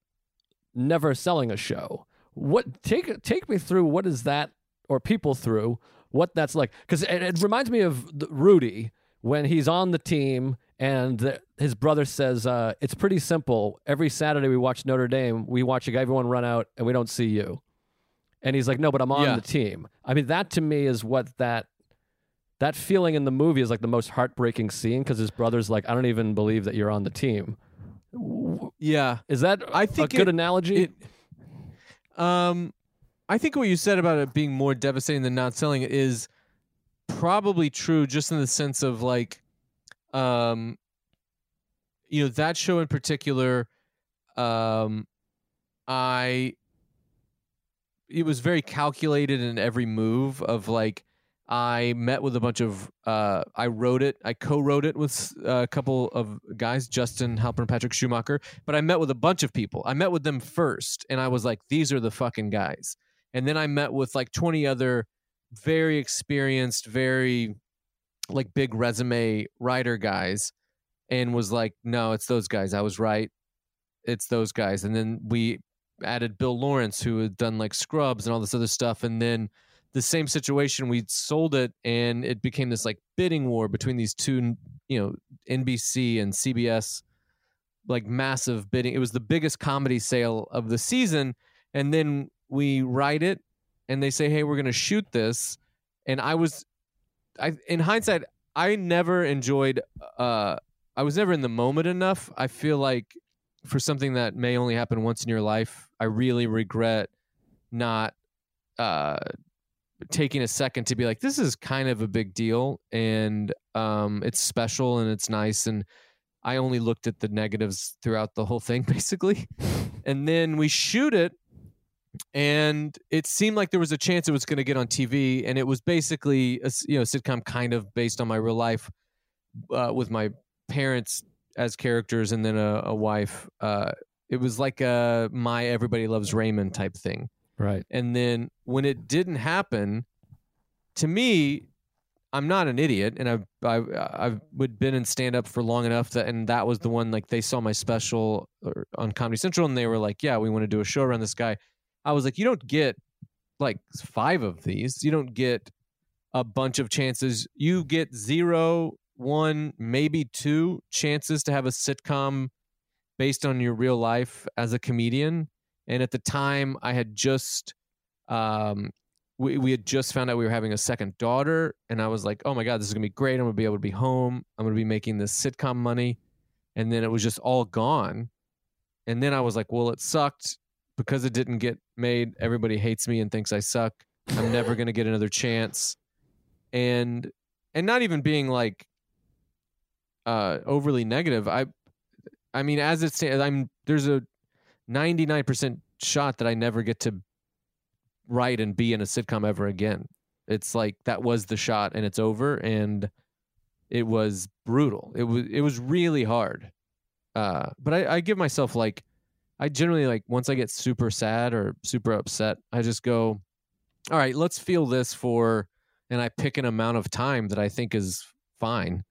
never selling a show. What take take me through what is that or people through what that's like because it, it reminds me of Rudy when he's on the team and the, his brother says uh, it's pretty simple. Every Saturday we watch Notre Dame, we watch everyone run out and we don't see you. And he's like, no, but I'm on
Yeah.
the team. I mean, that to me is what that that feeling in the movie is like the most heartbreaking scene because his brother's like, I don't even believe that you're on the team.
Yeah
Is that
I think a
good
it-
analogy?
it um i think what you said about it being more devastating than not selling it is probably true just in the sense of like um you know that show in particular um i it was very calculated in every move of like I met with a bunch of uh, I wrote it I co-wrote it with a couple of guys Justin Halpern Patrick Schumacher but I met with a bunch of people. I met with them first and I was like these are the fucking guys. And then I met with like 20 other very experienced very like big resume writer guys and was like no it's those guys. I was right. It's those guys. And then we added Bill Lawrence who had done like Scrubs and all this other stuff and then the same situation we sold it and it became this like bidding war between these two you know NBC and CBS like massive bidding. It was the biggest comedy sale of the season and then we write it and they say hey we're going to shoot this and I was I in hindsight I never enjoyed uh I was never in the moment enough. I feel like for something that may only happen once in your life I really regret not uh taking a second to be like this is kind of a big deal and um it's special and it's nice and i only looked at the negatives throughout the whole thing basically. And then we shoot it and it seemed like there was a chance it was going to get on tv and it was basically a you know sitcom kind of based on my real life uh, with my parents as characters and then a, a wife uh it was like a my everybody loves raymond type thing
Right.
and then when it didn't happen, to me, I'm not an idiot, and I've I've I've would been in stand up for long enough that, and that was the one like they saw my special on Comedy Central, and they were like, "Yeah, we want to do a show around this guy." I was like, "You don't get like five of these. You don't get a bunch of chances. You get zero, one, maybe two chances to have a sitcom based on your real life as a comedian." And at the time, I had just, um, we, we had just found out we were having a second daughter. And I was like, oh my God, this is to be great. I'm to be able to be home. I'm to be making this sitcom money. And then it was just all gone. And then I was like, well, it sucked because it didn't get made. Everybody hates me and thinks I suck. I'm never to get another chance. And, and not even being like, uh, overly negative. I, I mean, as it stands, I'm, there's a, 99% shot that I never get to write and be in a sitcom ever again. It's like that was the shot and it's over and it was brutal. It was it was really hard. Uh but I, I give myself like I generally like once I get super sad or super upset, I just go, All right, let's feel this for and I pick an amount of time that I think is fine.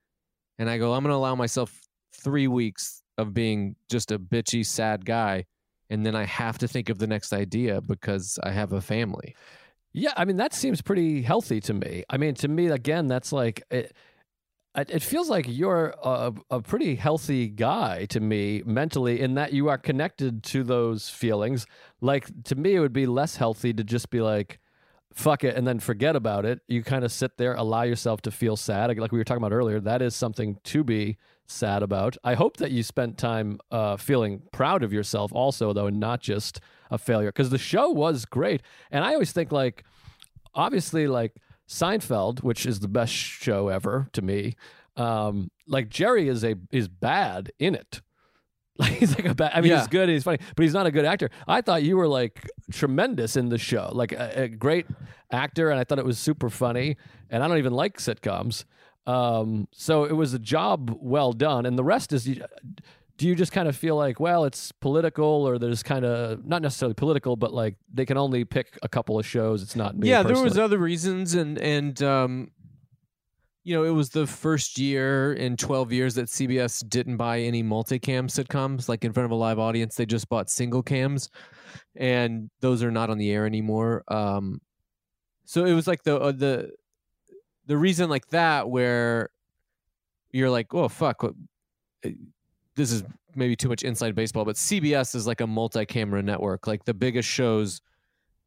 And I go, I'm gonna allow myself three weeks of being just a bitchy, sad guy and then I have to think of the next idea because I have a family.
Yeah, I mean that seems pretty healthy to me. I mean, to me, again, that's like it. It it feels like you're a, a pretty healthy guy to me mentally, in that you are connected to those feelings. Like to me, it would be less healthy to just be like, "Fuck it," and then forget about it. You kind of sit there, allow yourself to feel sad, like we were talking about earlier. That is something to be sad about. I hope that you spent time uh, feeling proud of yourself, also, though, and not just a failure, because the show was great. And I always think, like, obviously, like Seinfeld, which is the best show ever to me. Um, like Jerry is a is bad in it. Like he's like a bad. I mean,
Yeah.
he's good. He's funny, but he's not a good actor. I thought you were like tremendous in the show, like a, a great actor, and I thought it was super funny. And I don't even like sitcoms, um, so it was a job well done. And the rest is, do you just kind of feel like, well, it's political, or there's kind of not necessarily political, but like they can only pick a couple of shows. It's not me.
yeah, there was other reasons, and and um, you know, it was the first year in twelve years that CBS didn't buy any multicam sitcoms, like in front of a live audience. They just bought single cams, and those are not on the air anymore. Um, so it was like the uh, the the reason like that where you're like, oh fuck, uh, this is maybe too much inside baseball, but CBS is like a multi-camera network. Like the biggest shows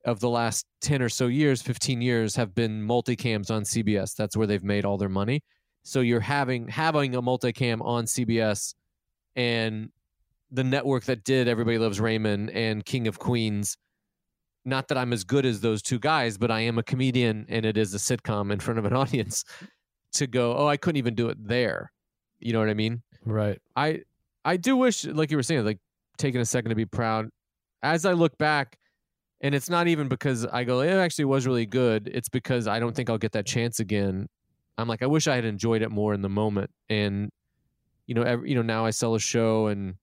of the last 10 or so years, 15 years have been multicams on CBS. That's where they've made all their money. So you're having having a multicam on CBS and the network that did Everybody Loves Raymond and King of Queens. Not that I'm as good as those two guys, but I am a comedian and it is a sitcom in front of an audience to go, oh, I couldn't even do it there. You know what I mean?
right.
I I do wish, like you were saying, like taking a second to be proud. As I look back, and it's not even because I go, it actually was really good. It's because I don't think I'll get that chance again. I'm like, I wish I had enjoyed it more in the moment. And you know, every, you know, now I sell a show, and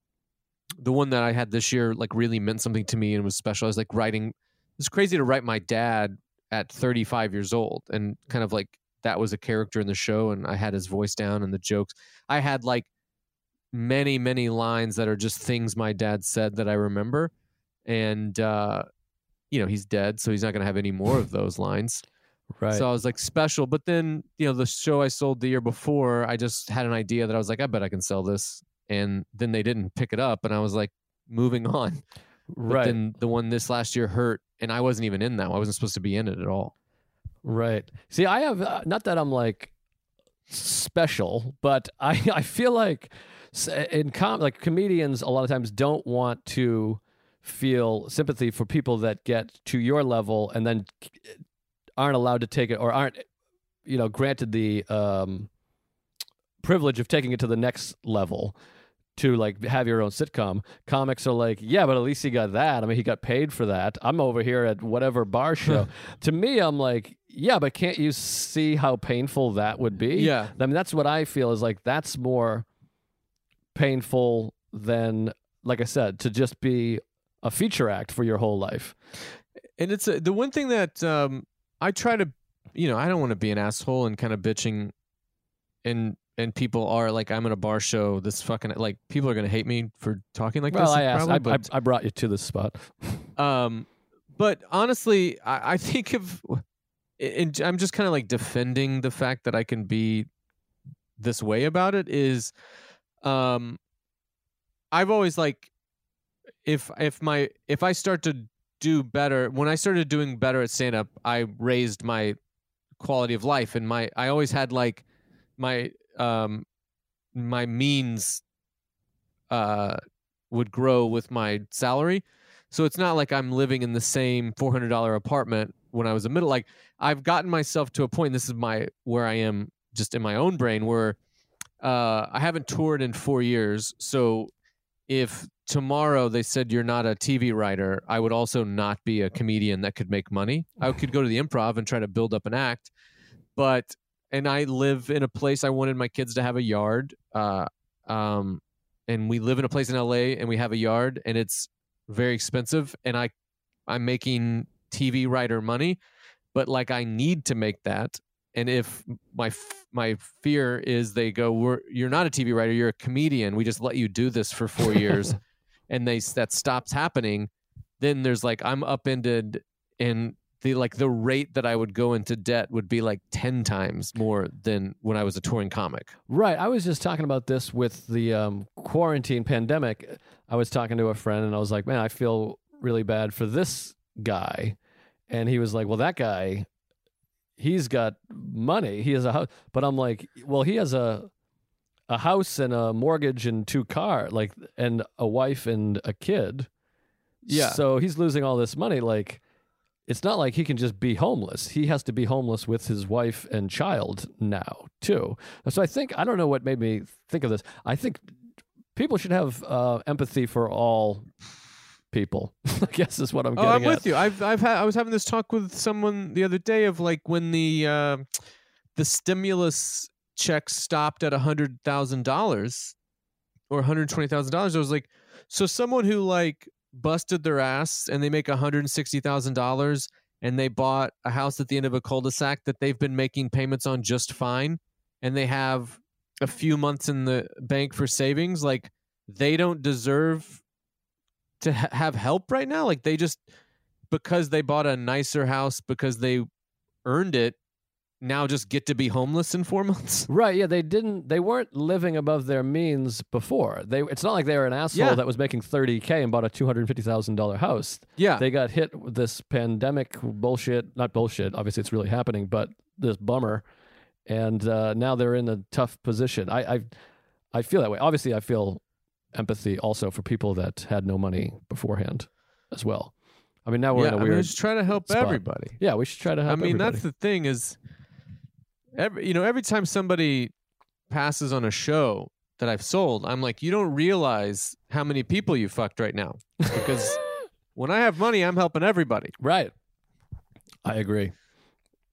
the one that I had this year like really meant something to me and was special. I was like writing. It's crazy to write my dad at 35 years old, and kind of like that was a character in the show, and I had his voice down and the jokes. I had like many many lines that are just things my dad said that I remember, and uh, you know he's dead, so he's not going to have any more of those lines.
Right.
So I was like special, but then you know the show I sold the year before, I just had an idea that I was like, I bet I can sell this, and then they didn't pick it up, and I was like, moving on. But
right.
then the one this last year hurt, and I wasn't even in that. I wasn't supposed to be in it at all.
Right. See, I have uh, not that I'm like special, but I I feel like in com like comedians a lot of times don't want to feel sympathy for people that get to your level and then aren't allowed to take it or aren't you know granted the um privilege of taking it to the next level to like have your own sitcom. Comics are like yeah but at least he got that. I mean he got paid for that. I'm over here at whatever bar show. To me i'm like yeah but can't you see how painful that would be?
Yeah.
i mean that's what i feel is like that's more painful than like i said to just be a feature act for your whole life
And it's a, the one thing that um, I try to, you know, I don't want to be an asshole and kind of bitching, and and people are like, I'm at a bar show. This fucking like people are gonna hate me for talking like
well
this.
i asked I,
probably,
I,
but-
I brought you to this spot
Um, but honestly, I, I think if, and I'm just kind of like defending the fact that I can be this way about it is, um, I've always like, if if my if I start to do better when I started doing better at stand up, I raised my quality of life and my I always had like my um my means uh would grow with my salary. So it's not like I'm living in the same $400 apartment when I was a middle like I've gotten myself to a point this is my where I am just in my own brain where uh I haven't toured in 4 years. So if tomorrow they said you're not a TV writer, I would also not be a comedian that could make money. I could go to the improv and try to build up an act. But and I live in a place I wanted my kids to have a yard. Uh um and we live in a place in LA and we have a yard and it's very expensive and I I'm making TV writer money, but like I need to make that. And if my f- my fear is they go, We're, you're not a TV writer, you're a comedian. We just let you do this for four years, and they that stops happening. Then there's like I'm upended, and the like the rate that I would go into debt would be like ten times more than when I was a touring comic.
Right. I was just talking about this with the um, quarantine pandemic. I was talking to a friend and I was like, man, I feel really bad for this guy. And he was like, well, that guy, he's got money. He has a house. But I'm like, well, he has a a house and a mortgage and two car, like, and a wife and a kid.
Yeah.
So he's losing all this money. Like, it's not like he can just be homeless. He has to be homeless with his wife and child now, too. So I think, I don't know what made me think of this. I think people should have uh, empathy for all people, I guess is what I'm
Oh,
getting
I'm
at.
with you. I've I've had I was having this talk with someone the other day of like when the uh, the stimulus check stopped at a hundred thousand dollars or hundred twenty thousand dollars. I was like, so someone who like busted their ass and they make hundred sixty thousand dollars and they bought a house at the end of a cul-de-sac that they've been making payments on just fine, and they have a few months in the bank for savings, like they don't deserve to ha- have help right now like they just because they bought a nicer house because they earned it now just get to be homeless in 4 months
Right, yeah, they didn't. They weren't living above their means before. They. It's not like they were an asshole
Yeah.
that was making thirty k and bought a two hundred fifty thousand dollar house.
yeah
They got hit with this pandemic bullshit. Not bullshit. Obviously, it's really happening, but this bummer, and uh, now they're in a tough position. I, I, I feel that way. Obviously, I feel empathy also for people that had no money beforehand, as well. I mean, now we're
yeah
in a
I mean,
weird.
just try to help
spot.
everybody
yeah, we should try to help.
i mean
everybody.
that's the thing is every you know every time somebody passes on a show that i've sold i'm like you don't realize how many people you fucked right now because when I have money, I'm helping everybody.
Right. I agree.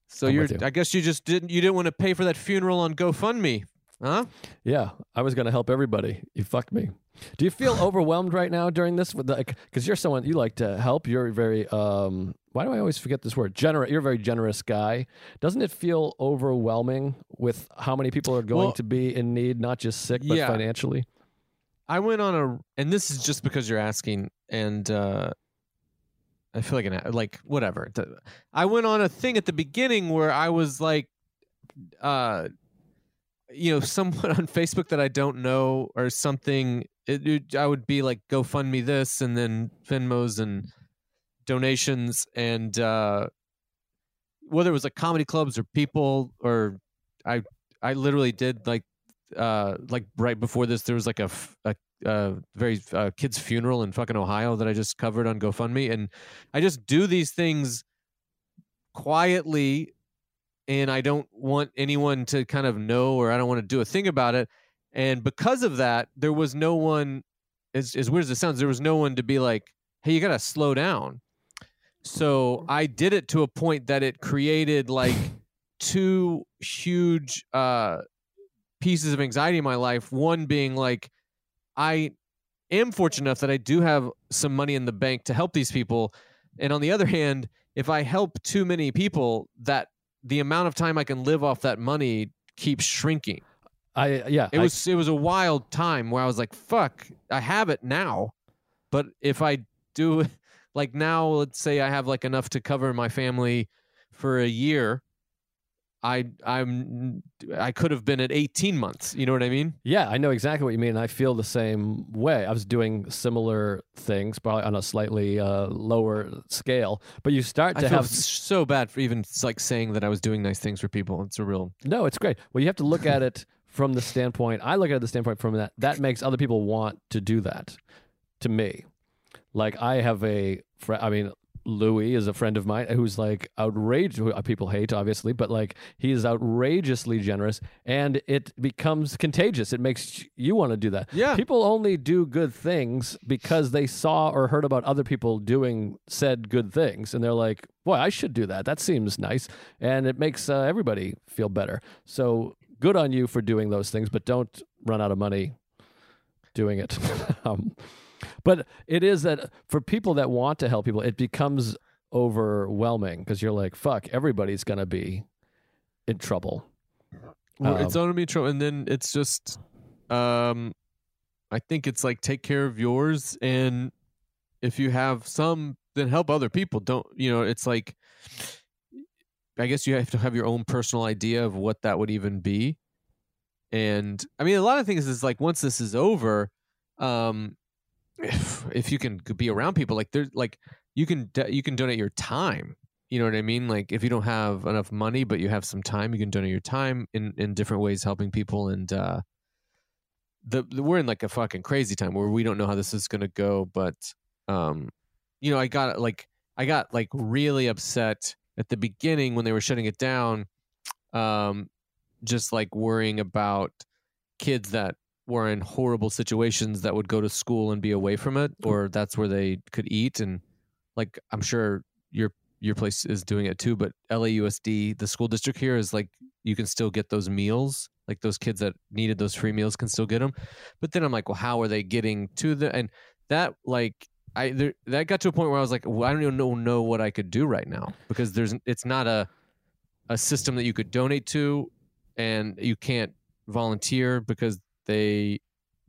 So
I'm
you're,
you.
I guess you just didn't, you didn't want to pay for that funeral on GoFundMe, huh?
Yeah, I was going to help everybody. You fucked me. Do you feel overwhelmed right now during this? With because you're someone you like to help. You're very um. Why do I always forget this word? Generous. You're a very generous guy. Doesn't it feel overwhelming with how many people are going
Well-
to be in need, not just sick, but
Yeah.
financially?
I went on a, and this is just because you're asking, and uh, I feel like an like whatever. I went on a thing at the beginning where I was like, uh, you know, someone on Facebook that I don't know or something. It, it- I would be like, go fund me this, and then Venmos and donations, and uh, whether it was like comedy clubs or people or I, I literally did like uh like right before this there was like a uh very uh, kid's funeral in fucking Ohio that I just covered on GoFundMe and I just do these things quietly and I don't want anyone to kind of know or I don't want to do a thing about it and because of that there was no one as as weird as it sounds there was no one to be like hey you got to slow down so I did it to a point that it created like two huge uh pieces of anxiety in my life. One being like, I am fortunate enough that I do have some money in the bank to help these people. And on the other hand, if I help too many people, that the amount of time I can live off that money keeps shrinking.
I yeah.
It
I-
was it was a wild time where I was like, fuck, I have it now. But if I do like now, let's say I have like enough to cover my family for a year, I I'm I could have been at 18 months. You know what I mean?
Yeah, I know exactly what you mean. I feel the same way. I was doing similar things, probably on a slightly uh, lower scale. But you start
I
to
feel
have
so bad for even like saying that I was doing nice things for people. It's a real
no. It's great. Well, you have to look at it from the standpoint. I look at it the standpoint from that that makes other people want to do that. To me, like I have a friend. I mean, Louis is a friend of mine who's like outrageous. who People hate, obviously, but like he is outrageously generous, and it becomes contagious. It makes you want to do that.
yeah.
People only do good things because they saw or heard about other people doing said good things, and they're like, "Boy, I should do that. That seems nice," and it makes uh, everybody feel better. So good on you for doing those things, but don't run out of money doing it. um, but it is that for people that want to help people, it becomes overwhelming because you're like, "Fuck, everybody's gonna be in trouble."
Well, it's
Um,
on me trouble, and then it's just, um, I think it's like take care of yours, and if you have some, then help other people. Don't you know? It's like, I guess you have to have your own personal idea of what that would even be, and I mean, a lot of things is like once this is over, um, if if you can be around people, like there's like you can you can donate your time you know what I mean? Like if you don't have enough money but you have some time, you can donate your time in in different ways, helping people. And uh, the, the we're in like a fucking crazy time where we don't know how this is gonna go. But um, you know, I got like I got like really upset at the beginning when they were shutting it down. Um, just like worrying about kids that were in horrible situations that would go to school and be away from it, or that's where they could eat. And like I'm sure your your place is doing it too, but LAUSD, the school district here, is like you can still get those meals. Like those kids that needed those free meals can still get them. But then I'm like, well, how are they getting to the and that like I there, that got to a point where I was like, well, I don't even know know what I could do right now because there's it's not a a system that you could donate to, and you can't volunteer because they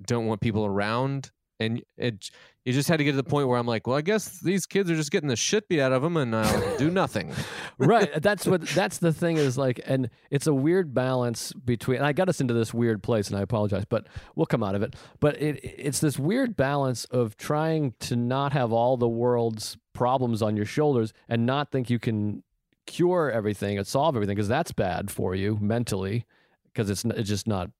don't want people around, and it you just had to get to the point where I'm like, well, I guess these kids are just getting the shit beat out of them, and I'll do nothing.
right that's what that's the thing is like and it's a weird balance between i got us into this weird place and i apologize but we'll come out of it but it it's this weird balance of trying to not have all the world's problems on your shoulders and not think you can cure everything and solve everything because that's bad for you mentally because it's, it's just not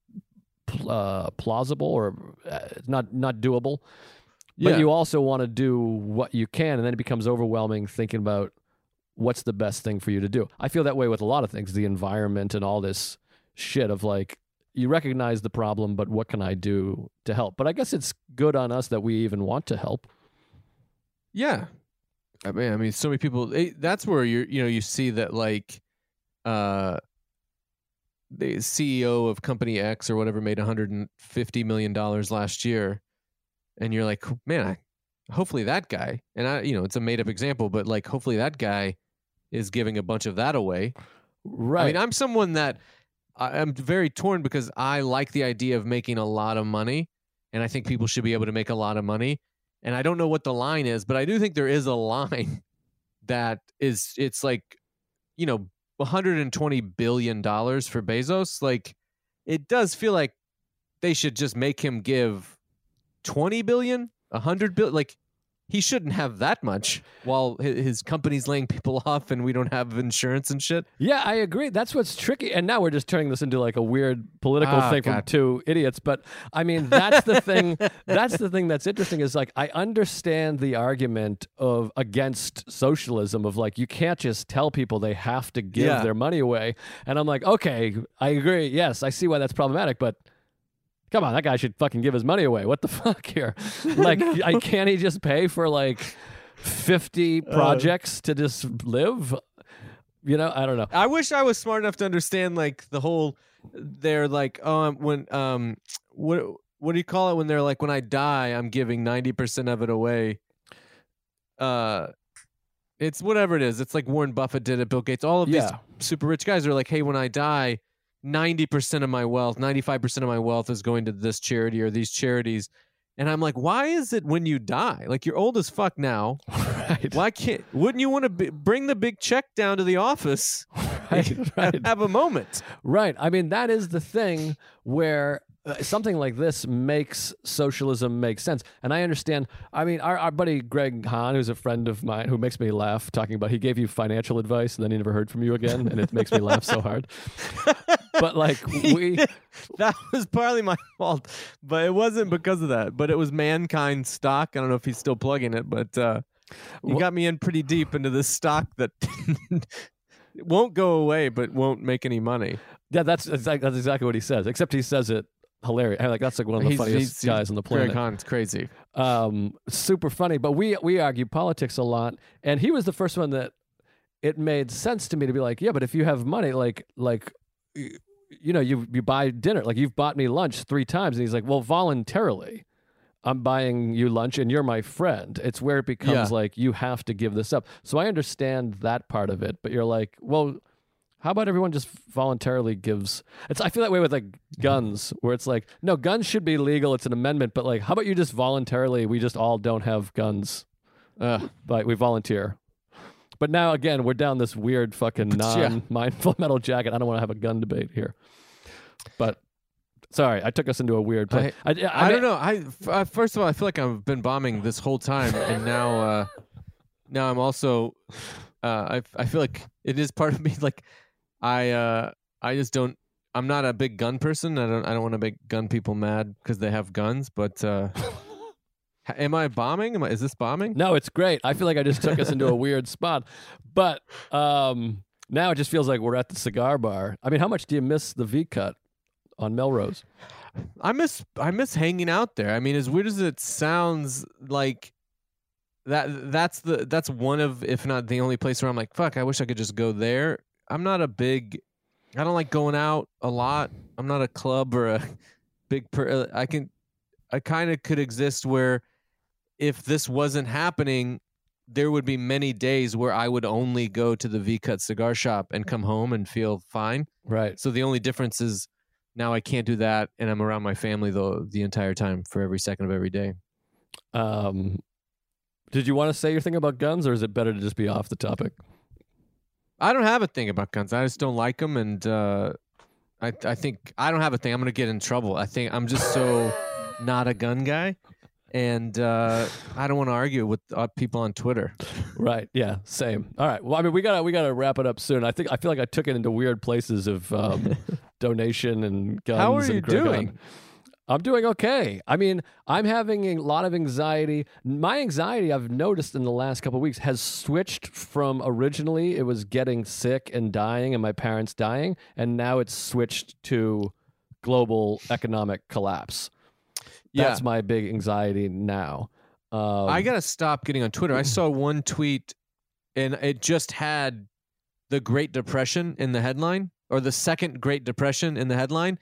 uh, plausible or uh, not not doable but
Yeah.
you also want to do what you can and then it becomes overwhelming thinking about what's the best thing for you to do i feel that way with a lot of things the environment and all this shit of like you recognize the problem but what can i do to help but i guess it's good on us that we even want to help
Yeah, I mean, I mean, so many people. eh, That's where you you know you see that like, uh, the CEO of company X or whatever made 150 million dollars last year, and you're like, man, I, hopefully that guy. And I, you know, it's a made up example, but like, hopefully that guy is giving a bunch of that away.
Right.
I mean, I'm someone that I- I'm very torn because I like the idea of making a lot of money, and I think people should be able to make a lot of money. And I don't know what the line is, but I do think there is a line that is it's like, you know, 120 billion dollars for Bezos. Like, it does feel like they should just make him give 20 billion, 100 billion. Like, he shouldn't have that much while his company's laying people off and we don't have insurance and shit.
Yeah, I agree. That's what's tricky. And now we're just turning this into like a weird political
Ah,
thing from two idiots. But I mean, that's the thing. That's the thing that's interesting is like I understand the argument of against socialism of like you can't just tell people they have to give
Yeah.
their money away. And I'm like, okay, I agree. Yes, I see why that's problematic, but. Come on, that guy should fucking give his money away. What the fuck here? Like, I can't he just pay for like fifty
Uh.
projects to just live? You know, I don't know.
I wish I was smart enough to understand like the whole. They're like, um, when um, what what do you call it when they're like, when I die, I'm giving ninety percent of it away. Uh, it's whatever it is. It's like Warren Buffett did it. Bill Gates. All of
Yeah.
these super rich guys are like, hey, when I die, ninety percent of my wealth, ninety five percent of my wealth is going to this charity or these charities. And I'm like, why is it when you die? Like you're old as fuck now.
Right.
Why can't? Wouldn't you want to b- bring the big check down to the office?
Right, right,
have a moment.
right. I mean, that is the thing where uh, something like this makes socialism make sense. And I understand. I mean, our, our buddy Greg Hahn, who's a friend of mine, who makes me laugh, talking about he gave you financial advice and then he never heard from you again, and it makes me laugh so hard. But like we,
that was partly my fault, but it wasn't because of that. But it was mankind stock. I don't know if he's still plugging it, but uh, you got me in pretty deep into this stock that won't go away, but won't make any money.
yeah, that's exact, that's exactly what he says. Except he says it hilarious. Like that's like one of the
He's-
funniest
he's-
guys on the
Greg
planet.
Hahn's crazy.
um, super funny. But we we argue politics a lot, and he was the first one that it made sense to me to be like, yeah, but if you have money, like like you know, you you buy dinner, like you've bought me lunch three times, and he's like, well, voluntarily. I'm buying you lunch and you're my friend. It's where it becomes
Yeah.
like you have to give this up. So I understand that part of it, but you're like, well, how about everyone just voluntarily gives? It's I feel that way with like guns, where it's like, no, guns should be legal. It's an amendment, but like, how about you just voluntarily? We just all don't have guns,
Uh,
but we volunteer. But now again, we're down this weird fucking non-mindful metal jacket. I don't want to have a gun debate here, but sorry, I took us into a weird place. I,
I, don't know. I, uh, first of all, I feel like I've been bombing this whole time, and now, uh, now I'm also, uh, I I feel like it is part of me. Like, I uh, I just don't. I'm not a big gun person. I don't. I don't want to make gun people mad because they have guns. But uh, am I bombing? Am I, is this bombing?
No, it's great. I feel like I just took us into a weird spot. But um, now it just feels like we're at the cigar bar. I mean, how much do you miss the V cut on Melrose?
I miss I miss hanging out there. I mean, as weird as it sounds, like that that's the that's one of if not the only place where I'm like, fuck, I wish I could just go there. I'm not a big I don't like going out a lot. I'm not a club or a big per uh, I can I kind of could exist where if this wasn't happening, there would be many days where I would only go to the V Cut cigar shop and come home and feel fine.
Right.
So the only difference is now I can't do that, and I'm around my family the the entire time for every second of every day.
Um, did you want to say your thing about guns, or is it better to just be off the topic?
I don't have a thing about guns. I just don't like them, and uh, I I think I don't have a thing. I'm gonna get in trouble. I think I'm just so not a gun guy, and uh, I don't want to argue with uh, people on Twitter.
Right. Yeah. Same. All right. Well, I mean, we gotta we gotta wrap it up soon. I think I feel like I took it into weird places of um, donation and guns.
How are
and
you
Greg
doing?
I'm doing okay. I mean, I'm having a lot of anxiety. My anxiety, I've noticed in the last couple of weeks, has switched from originally it was getting sick and dying and my parents dying, and now it's switched to global economic collapse.
Yeah.
That's my big anxiety now. Um,
I gotta stop getting on Twitter. I saw one tweet, and it just had the Great Depression in the headline, or the second Great Depression in the headline,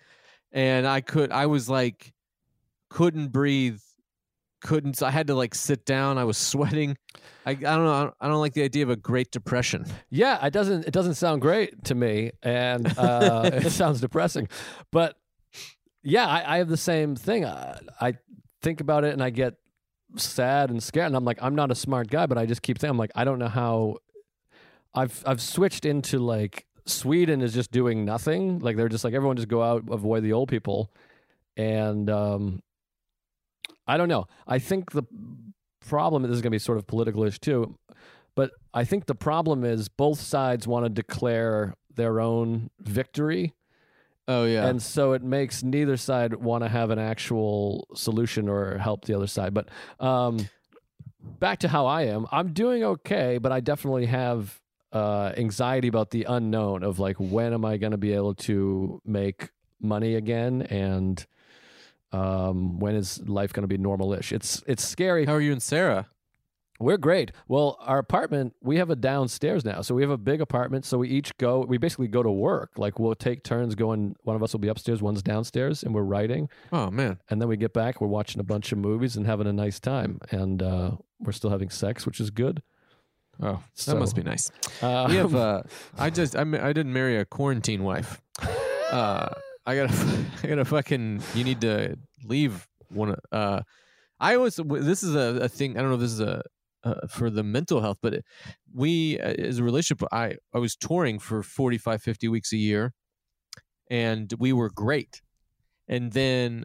and I could, I was like, couldn't breathe, couldn't. I had to like sit down. I was sweating. I, I don't know. I don't, I don't like the idea of a Great Depression.
Yeah, it doesn't it doesn't sound great to me, and uh, it sounds depressing. But yeah, I, I have the same thing. I, I think about it and I get sad and scared, and I'm like, I'm not a smart guy, but I just keep saying, I'm like, I don't know how. I've I've switched into like Sweden is just doing nothing. Like they're just like everyone just go out avoid the old people, and um, I don't know. I think the problem this is going to be sort of political-ish too, but I think the problem is both sides want to declare their own victory,
Oh yeah.
and so it makes neither side want to have an actual solution or help the other side. But um, back to how I am, I'm doing okay, but I definitely have uh, anxiety about the unknown of like when am I going to be able to make money again and um, when is life going to be normal-ish? It's it's scary.
How are you and Sarah?
We're great. Well, our apartment, we have a downstairs now. So we have a big apartment. So we each go, we basically go to work. Like we'll take turns going, one of us will be upstairs, one's downstairs, and we're writing.
Oh man.
And then we get back, we're watching a bunch of movies and having a nice time. And uh, we're still having sex, which is good.
Oh,
So,
that must be nice.
Uh,
We have. Uh, I just, I, I didn't marry a quarantine wife. Uh, I gotta. I gotta fucking. You need to leave one. Uh, I always. This is a, a thing. I don't know if this is a. Uh, for the mental health, but we uh, as a relationship, I I was touring for 45, 50 weeks a year, and we were great. And then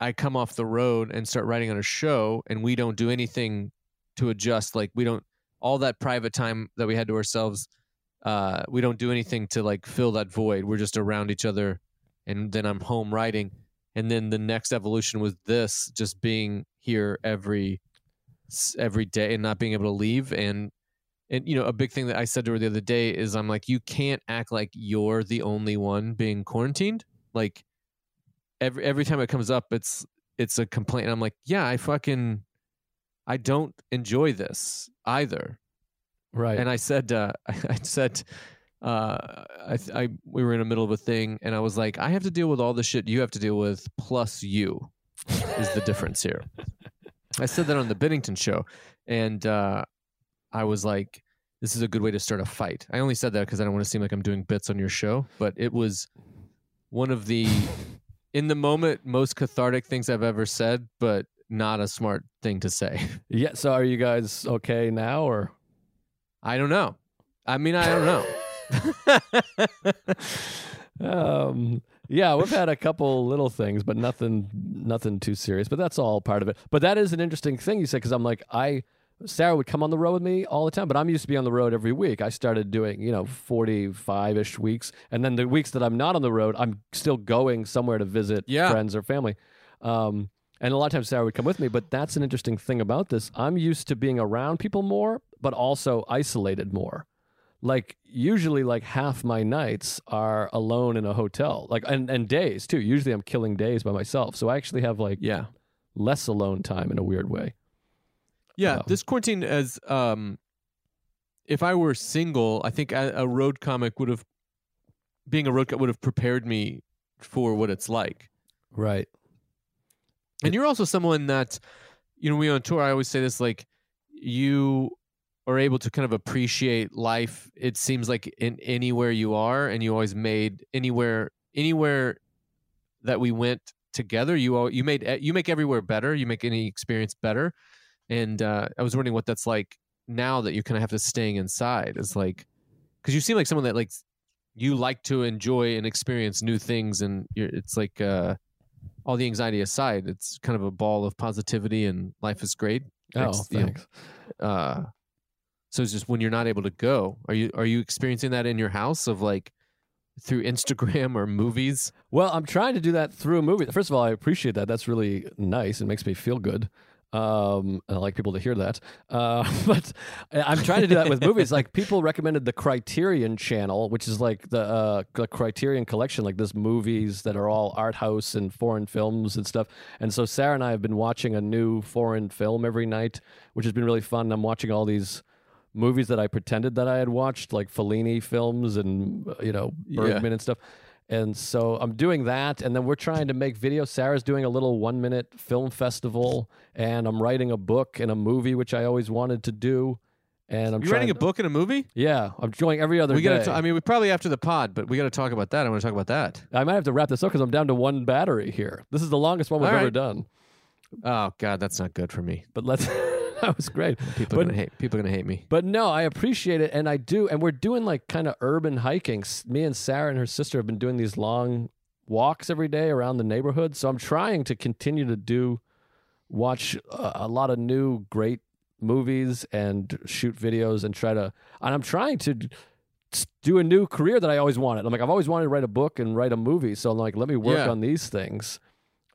I come off the road and start writing on a show, and we don't do anything to adjust. Like we don't all that private time that we had to ourselves uh we don't do anything to like fill that void we're just around each other and then i'm home writing and then the next evolution was this just being here every every day and not being able to leave and and you know a big thing that i said to her the other day is i'm like you can't act like you're the only one being quarantined like every every time it comes up it's it's a complaint and i'm like yeah i fucking i don't enjoy this either
right.
and I said, uh, I said, uh, I, I, we were in the middle of a thing, and I was like, I have to deal with all the shit you have to deal with, plus you, is the difference here. I said that on the Bennington show, and uh, I was like, this is a good way to start a fight. I only said that because I don't want to seem like I'm doing bits on your show, but it was one of the, in the moment, most cathartic things I've ever said, but not a smart thing to say.
yeah. So are you guys okay now or?
I don't know. I mean, I don't know.
um, yeah, we've had a couple little things, but nothing, nothing too serious. But that's all part of it. But that is an interesting thing you said because I'm like, I Sarah would come on the road with me all the time, but I'm used to be on the road every week. I started doing, you know, 45 ish weeks, and then the weeks that I'm not on the road, I'm still going somewhere to visit
Yeah.
friends or family. Um, and a lot of times Sarah would come with me, but that's an interesting thing about this. I'm used to being around people more, but also isolated more like usually like half my nights are alone in a hotel like and, and days too usually i'm killing days by myself so i actually have like
yeah.
less alone time in a weird way
Yeah,
Um,
this quarantine as um, if I were single, I think a, a road comic would have, being a road comic would have prepared me for what it's like.
right
And you're also someone that, you know, we on tour. I always say this, like, you are able to kind of appreciate life. It seems like in anywhere you are, and you always made anywhere, anywhere that we went together. You all, you made you make everywhere better. You make any experience better. And uh, I was wondering what that's like now that you kind of have to staying inside. It's like because you seem like someone that like you like to enjoy and experience new things, and you're, it's like. uh all the anxiety aside, it's kind of a ball of positivity and life is great.
oh
Ex- you know,
thanks
uh, so it's just when you're not able to go, are you are you experiencing that in your house of like through Instagram or movies?
well i'm trying to do that through a movie first of all i appreciate that that's really nice it makes me feel good Um, I like people to hear that. Uh, but I'm trying to do that with movies. Like people recommended the Criterion Channel, which is like the, uh, the Criterion Collection, like this movies that are all art house and foreign films and stuff. And so Sarah and I have been watching a new foreign film every night, which has been really fun. I'm watching all these movies that I pretended that I had watched, like Fellini films and uh, you know Bergman
Yeah.
and stuff. And so I'm doing that, and then we're trying to make videos. Sarah's doing a little one minute film festival, and I'm writing a book and a movie, which I always wanted to do. And I'm
You're writing a book and a movie?
Yeah, I'm going every other
We
day.
got to. I mean, we probably after the pod, but we got to talk about that. I want to talk about that.
I might have to wrap this up because I'm down to one battery here. This is the longest one we've
All
ever done.
Oh God, that's not good for me.
But let's. that was great.
People
But-
are gonna hate. People are gonna hate me.
But no, I appreciate it, and I do. And we're doing like kind of urban hiking. Me and Sarah and her sister have been doing these long walks every day around the neighborhood. So I'm trying to continue to do, watch a, a lot of new great movies and shoot videos and try to. And I'm trying to do a new career that I always wanted. I'm like I've always wanted to write a book and write a movie. So I'm like, let me work
Yeah.
on these things.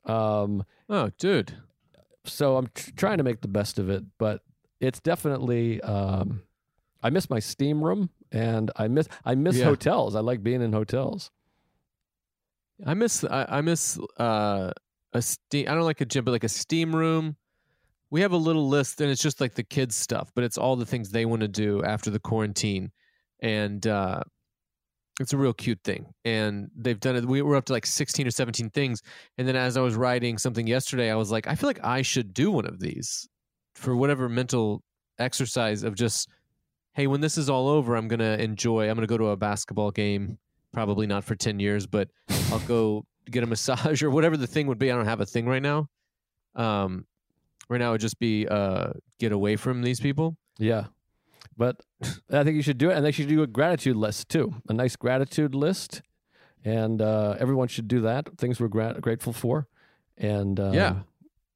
Um,
Oh, dude.
So I'm tr- trying to make the best of it, but it's definitely um, I miss my steam room and I miss I miss
Yeah.
hotels. I like being in hotels.
I miss. I, I miss uh, a steam. I don't like a gym, but like a steam room. We have a little list, and it's just like the kids stuff, but it's all the things they want to do after the quarantine, and uh, it's a real cute thing. And they've done it. We were up to like sixteen or seventeen things, and then as I was writing something yesterday, I was like, I feel like I should do one of these for whatever mental exercise of just, hey, when this is all over, I'm gonna enjoy. I'm gonna go to a basketball game. Probably not for ten years, but I'll go get a massage or whatever the thing would be. I don't have a thing right now. Um, right now it would just be uh, get away from these people.
Yeah, but I think you should do it, and they should do a gratitude list too. A nice gratitude list, and uh, everyone should do that. Things we're gra- grateful for, and um,
Yeah.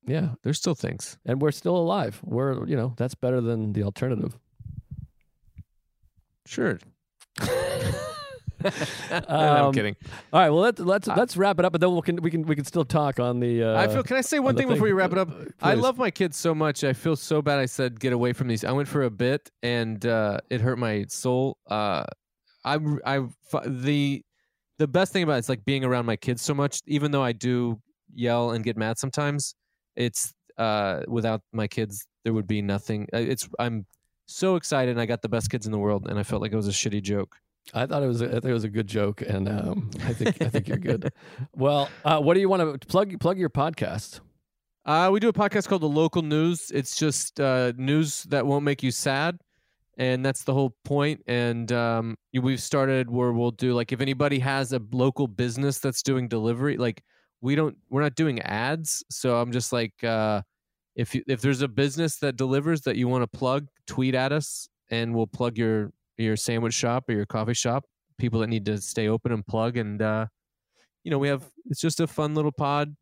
yeah,
There's still things.
and we're still alive. We're you know that's better than the alternative.
Sure.
Um,
I'm kidding.
All right, well let's let's let's wrap it up, and then we can we can we can still talk on the. Uh,
I feel. Can I say one
the
thing before you wrap it up?
Uh,
I love my kids so much. I feel so bad. I said get away from these. I went for a bit, and uh, it hurt my soul. Uh, I I the the best thing about it is like being around my kids so much. Even though I do yell and get mad sometimes, it's uh, without my kids there would be nothing. Uh, It's I'm so excited. and I got the best kids in the world, and I felt like it was a shitty joke.
I thought it was. A, I it was a good joke, and um, I think I think you're good. Well, uh, what do you want to plug? Plug your podcast.
Uh, we do a podcast called The Local News. It's just uh, news that won't make you sad. And that's the whole point. And um, we've started where we'll do like if anybody has a local business that's doing delivery, like we don't, we're not doing ads. So I'm just like, uh, if you, if there's a business that delivers that you want to plug, tweet at us, and we'll plug your your sandwich shop or your coffee shop. People that need to stay open and plug, and uh, you know, we have it's just a fun little pod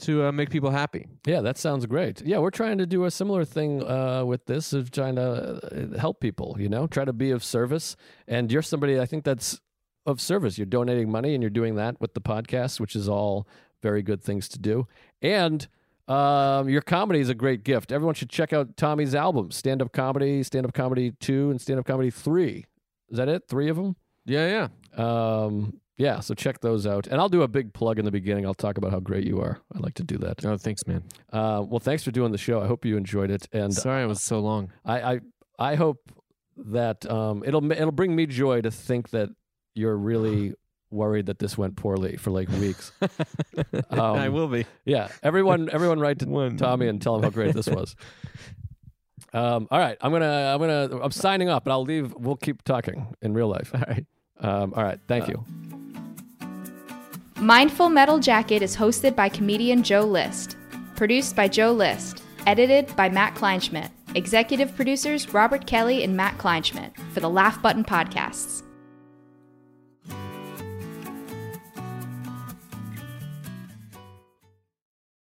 to uh, make people happy.
Yeah, that sounds great. Yeah, we're trying to do a similar thing uh, with this of trying to help people. You know, try to be of service. And you're somebody I think that's of service. You're donating money, and you're doing that with the podcast, which is all very good things to do. And um, your comedy is a great gift. Everyone should check out Tommy's albums: stand up comedy, stand up comedy two, and stand up comedy three. Is that it? Three of them?
Yeah, yeah.
Um, yeah, so check those out. And I'll do a big plug in the beginning. I'll talk about how great you are. I like to do that.
Oh, thanks, man.
Uh, well, thanks for doing the show. I hope you enjoyed it, and
Sorry it was so long.
I I, I hope that um, it'll it'll bring me joy to think that you're really worried that this went poorly for like weeks.
I
Um,
will be.
Yeah, everyone everyone write to
One.
Tommy and tell him how great this was. Um, all right, I'm gonna I'm gonna I'm signing up, but I'll leave. We'll keep talking in real life.
All right.
Um, all right, thank you.
Mindful Metal Jacket is hosted by comedian Joe List. Produced by Joe List. Edited by Matt Kleinschmidt. Executive producers Robert Kelly and Matt Kleinschmidt for the Laugh Button Podcasts.